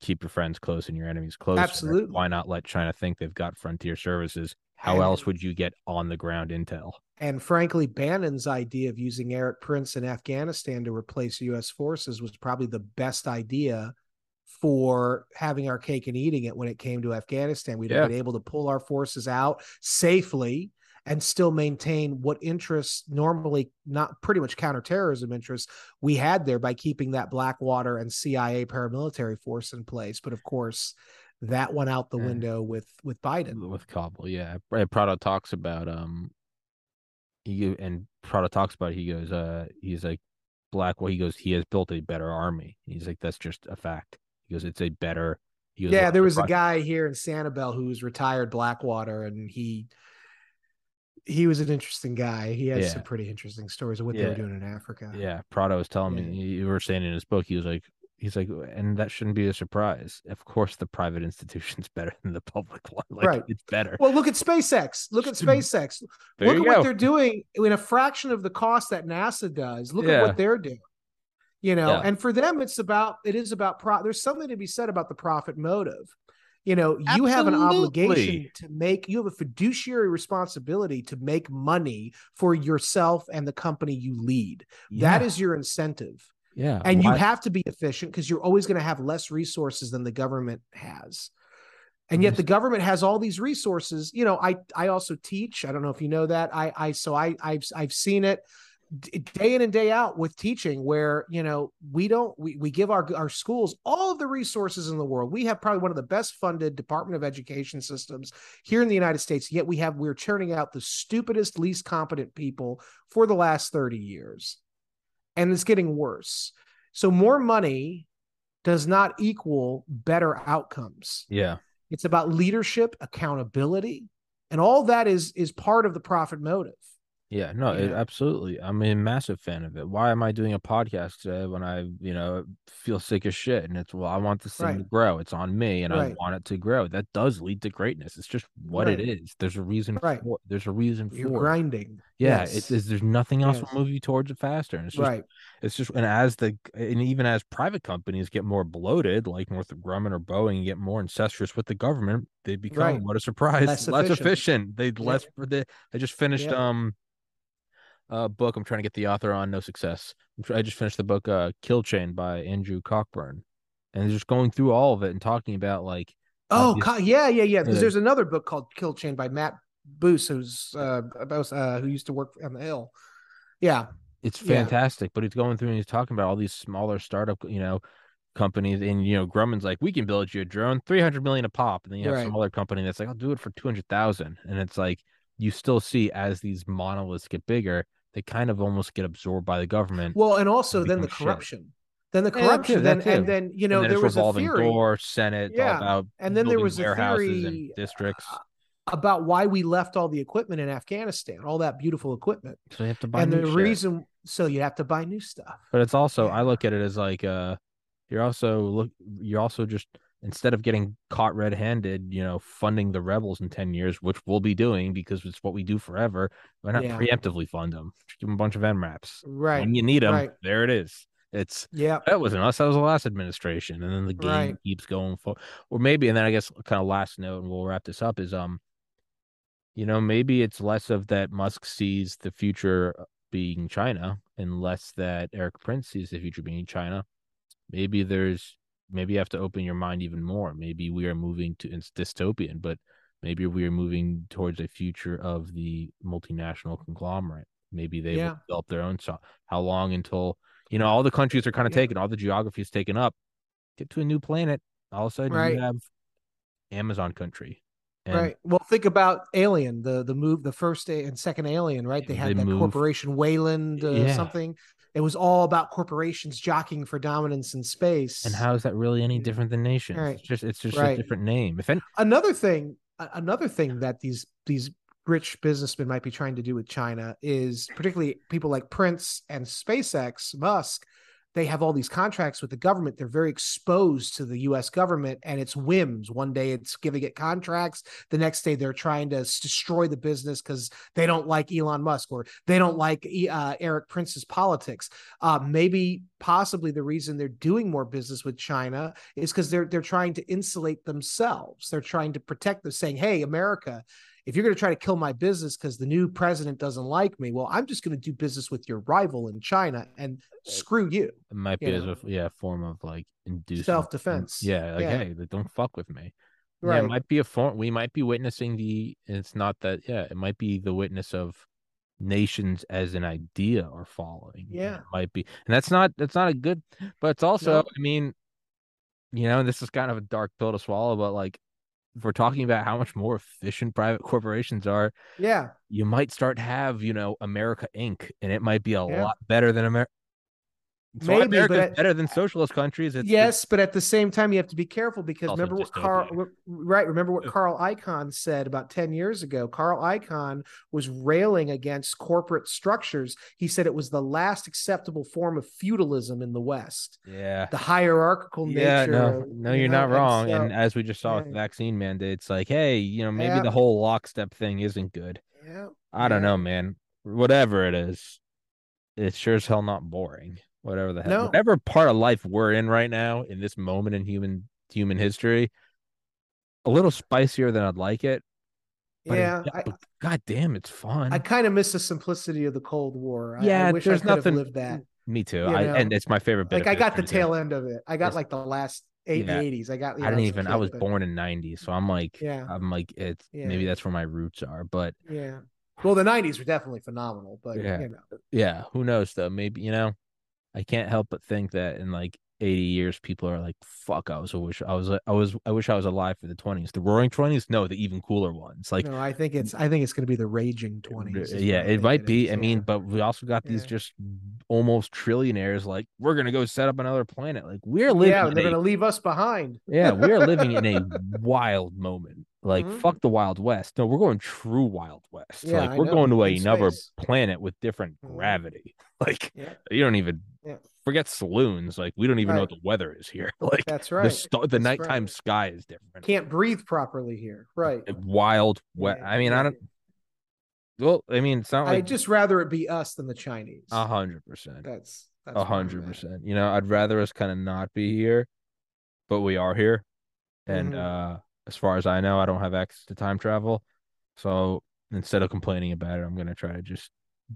keep your friends close and your enemies close. Absolutely. Why not let China think they've got frontier services? How and, else would you get on the ground intel? And frankly, Bannon's idea of using Erik Prince in Afghanistan to replace U.S. forces was probably the best idea for having our cake and eating it when it came to Afghanistan. We'd yeah. have been able to pull our forces out safely and still maintain what interests normally not pretty much counterterrorism interests we had there by keeping that Blackwater and CIA paramilitary force in place. But of course, that went out the yeah. window with with Biden. With Kabul, yeah. Prado talks about um he and Prado talks about he goes uh he's like Black well he goes he has built a better army. He's like that's just a fact. He goes it's a better goes, yeah, there was a guy here in Sanibel who was retired Blackwater, and he he was an interesting guy. He had yeah. some pretty interesting stories of what yeah. they were doing in Africa. Yeah, Prado was telling yeah. me you were saying in his book, he was like, he's like, and that shouldn't be a surprise. Of course, the private institution's better than the public one. Like, right, it's better. Well, look at SpaceX. Look at SpaceX. Look at go. what they're doing in a fraction of the cost that NASA does. Look at what they're doing. You know, and for them, it's about it is about pro. There's something to be said about the profit motive you know you have an obligation to make you have a fiduciary responsibility to make money for yourself and the company you lead. Yeah. that is your incentive. Yeah and Why? you have to be efficient because you're always going to have less resources than the government has. And yet the government has all these resources. You know i i also teach. I don't know if you know that. I i so i i've i've seen it day in and day out with teaching where you know we don't we, we give our our schools all of the resources in the world. We have probably one of the best funded department of education systems here in the united states yet we have we're churning out the stupidest least competent people for the last 30 years. And it's getting worse. So more money does not equal better outcomes. Yeah. It's about leadership accountability and all that is is part of the profit motive yeah, no, it, absolutely. I'm a massive fan of it. Why am I doing a podcast today when I, you know, feel sick as shit? And it's well, I want this thing right. to grow. It's on me, and right. I want it to grow. That does lead to greatness. It's just what right. it is. There's a reason right. for. There's a reason You're for grinding. Yeah, yes. it is. There's nothing else yes. will move you towards it faster. And it's just, right. It's just, and as the, and even as private companies get more bloated, like Northrop Grumman or Boeing, get more incestuous with the government, they become what a surprise, less, less efficient. efficient. They yeah. less. They, they just finished. Yeah. Um uh, book. I'm trying to get the author on. No success. I just finished the book, uh, Kill Chain by Andrew Cockburn, and just going through all of it and talking about like. Oh, yeah, yeah, yeah. Because there's another book called Kill Chain by Matt Boos, who's uh, about uh, who used to work on the Hill. Yeah, it's fantastic. Yeah. But he's going through and he's talking about all these smaller startup, you know, companies, and you know, Grumman's like, we can build you a drone, three hundred million a pop, and then you have right. some other company that's like, I'll do it for two hundred thousand, and it's like you still see as these monoliths get bigger they kind of almost get absorbed by the government. Well, and also and then the corruption. Shit. Then the corruption, yeah, then and then you know there was a theory, door, Senate, yeah, about and then there was a theory districts about why we left all the equipment in Afghanistan, all that beautiful equipment. So you have to buy, and the shit. reason, so you have to buy new stuff. But it's also, yeah. I look at it as like, uh, you're also look, you're also just instead of getting caught red-handed, you know, funding the rebels in 10 years, which we'll be doing because it's what we do forever. Why not yeah. preemptively fund them? Just give them a bunch of MRAPs. Right. When you need them, right. there it is. It's yeah. That wasn't us. That was the last administration, and then the game right. keeps going for. Or maybe, and then I guess kind of last note, and we'll wrap this up is um, you know, maybe it's less of that Musk sees the future being China, and less that Erik Prince sees the future being China. Maybe there's maybe you have to open your mind even more. Maybe we are moving to it's dystopian, but maybe we are moving towards a future of the multinational conglomerate. Maybe they yeah. will develop their own. So how long until you know all the countries are kind of yeah. taken, all the geography is taken up. Get to a new planet. All of a sudden, right. you have Amazon country. And right. Well, think about Alien, the the move, the first and second Alien, right? They had they that move. corporation Weyland uh, yeah. something. It was all about corporations jockeying for dominance in space. And how is that really any different than nations? Right. It's just it's just right. a different name. If any- another thing, another thing that these these rich businessmen might be trying to do with China is particularly people like Prince and SpaceX, Musk, they have all these contracts with the government. They're very exposed to the US government and its whims. One day it's giving it contracts. The next day they're trying to destroy the business because they don't like Elon Musk or they don't like uh, Erik Prince's politics. Uh, maybe, possibly, the reason they're doing more business with China is because they're they're trying to insulate themselves. They're trying to protect them, saying, "Hey, America, if you're going to try to kill my business because the new president doesn't like me, well, I'm just going to do business with your rival in China and screw you. It might be as a yeah form of like inducing self defense. Yeah, like yeah. hey, don't fuck with me. Right. Yeah, it might be a form. We might be witnessing the. It's not that. Yeah, it might be the witness of nations as an idea are following. Yeah, it might be, and that's not that's not a good. But it's also, no. I mean, you know, this is kind of a dark pill to swallow, but like if we're talking about how much more efficient private corporations are, yeah, you might start to have, you know, America Inc. and it might be a yeah. lot better than America. So Maybe America's but better than socialist countries. It's, yes, it's, but at the same time, you have to be careful because remember what Carl, right? Remember what Carl Icahn said about ten years ago. Carl Icahn was railing against corporate structures. He said it was the last acceptable form of feudalism in the West. Yeah, the hierarchical yeah, nature. No, no, you're not wrong. And, so, and, as we just saw yeah. with vaccine mandates, like, hey, you know, maybe yeah. the whole lockstep thing isn't good. Yeah, I don't know, man. Whatever it is, it's sure as hell not boring whatever the hell, no. whatever part of life we're in right now in this moment in human human history, a little spicier than I'd like it. yeah, it, I, God damn, it's fun. I kind of miss the simplicity of the Cold War. Yeah, I, I wish there's nothing. lived that. Me too. I, and it's my favorite. like I got the tail end of it. I got it's, like the last eight yeah. 80s. I got. I didn't even. I was born in '90s, so I'm like, yeah, I'm like, it's yeah. maybe that's where my roots are. But yeah, well, the '90s were definitely phenomenal. But yeah, you know. yeah, who knows though? Maybe you know, I can't help but think that in like 80 years, people are like, "Fuck!" I was I wish I was I was I wish I was alive for the 20s. The Roaring 20s, no, the even cooler ones. Like, no, I think it's I think it's going to be the Raging 20s. Yeah, it might it be. I mean, but we also got these yeah. just almost trillionaires. Like, we're gonna go set up another planet. Like, we're living. Yeah, they're gonna leave us behind. yeah, we're living in a wild moment. Like mm-hmm. fuck the Wild West. No, we're going true Wild West. Yeah, like we're going to another planet with different mm-hmm. gravity. Like yeah. you don't even yeah. forget saloons. Like we don't even right. know what the weather is here. Like that's right. The, st- the nighttime right. sky is different. Can't breathe properly here. Right. Wild West. I mean, I don't. Well, I mean, it's not like I'd just rather it be us than the Chinese. A hundred percent. That's a hundred percent. You know, I'd rather us kind of not be here, but we are here, and mm-hmm. uh as far as I know, I don't have access to time travel. So instead of complaining about it, I'm gonna try to just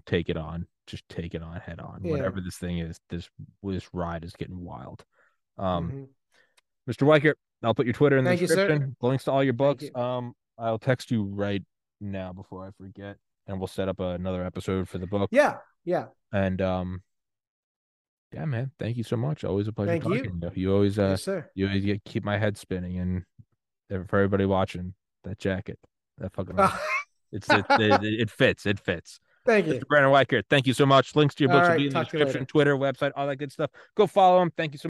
take it on. Just take it on head on. Yeah. Whatever this thing is, this this ride is getting wild. Um mm-hmm. Mr. Weichert, I'll put your Twitter in the Thank description. You, Links to all your books. You. Um, I'll text you right now before I forget, and we'll set up another episode for the book. Yeah, yeah. And um, yeah, man. Thank you so much. Always a pleasure Thank talking you. to you. You always uh, yes, sir. you always get, keep my head spinning, and for everybody watching, that jacket, that fucking, it's it, it, it, fits, it fits. Thank you, Mr. Brandon Weichert. Thank you so much. Links to your books will be in the description, Twitter, website, all that good stuff. Go follow him. Thank you so. much.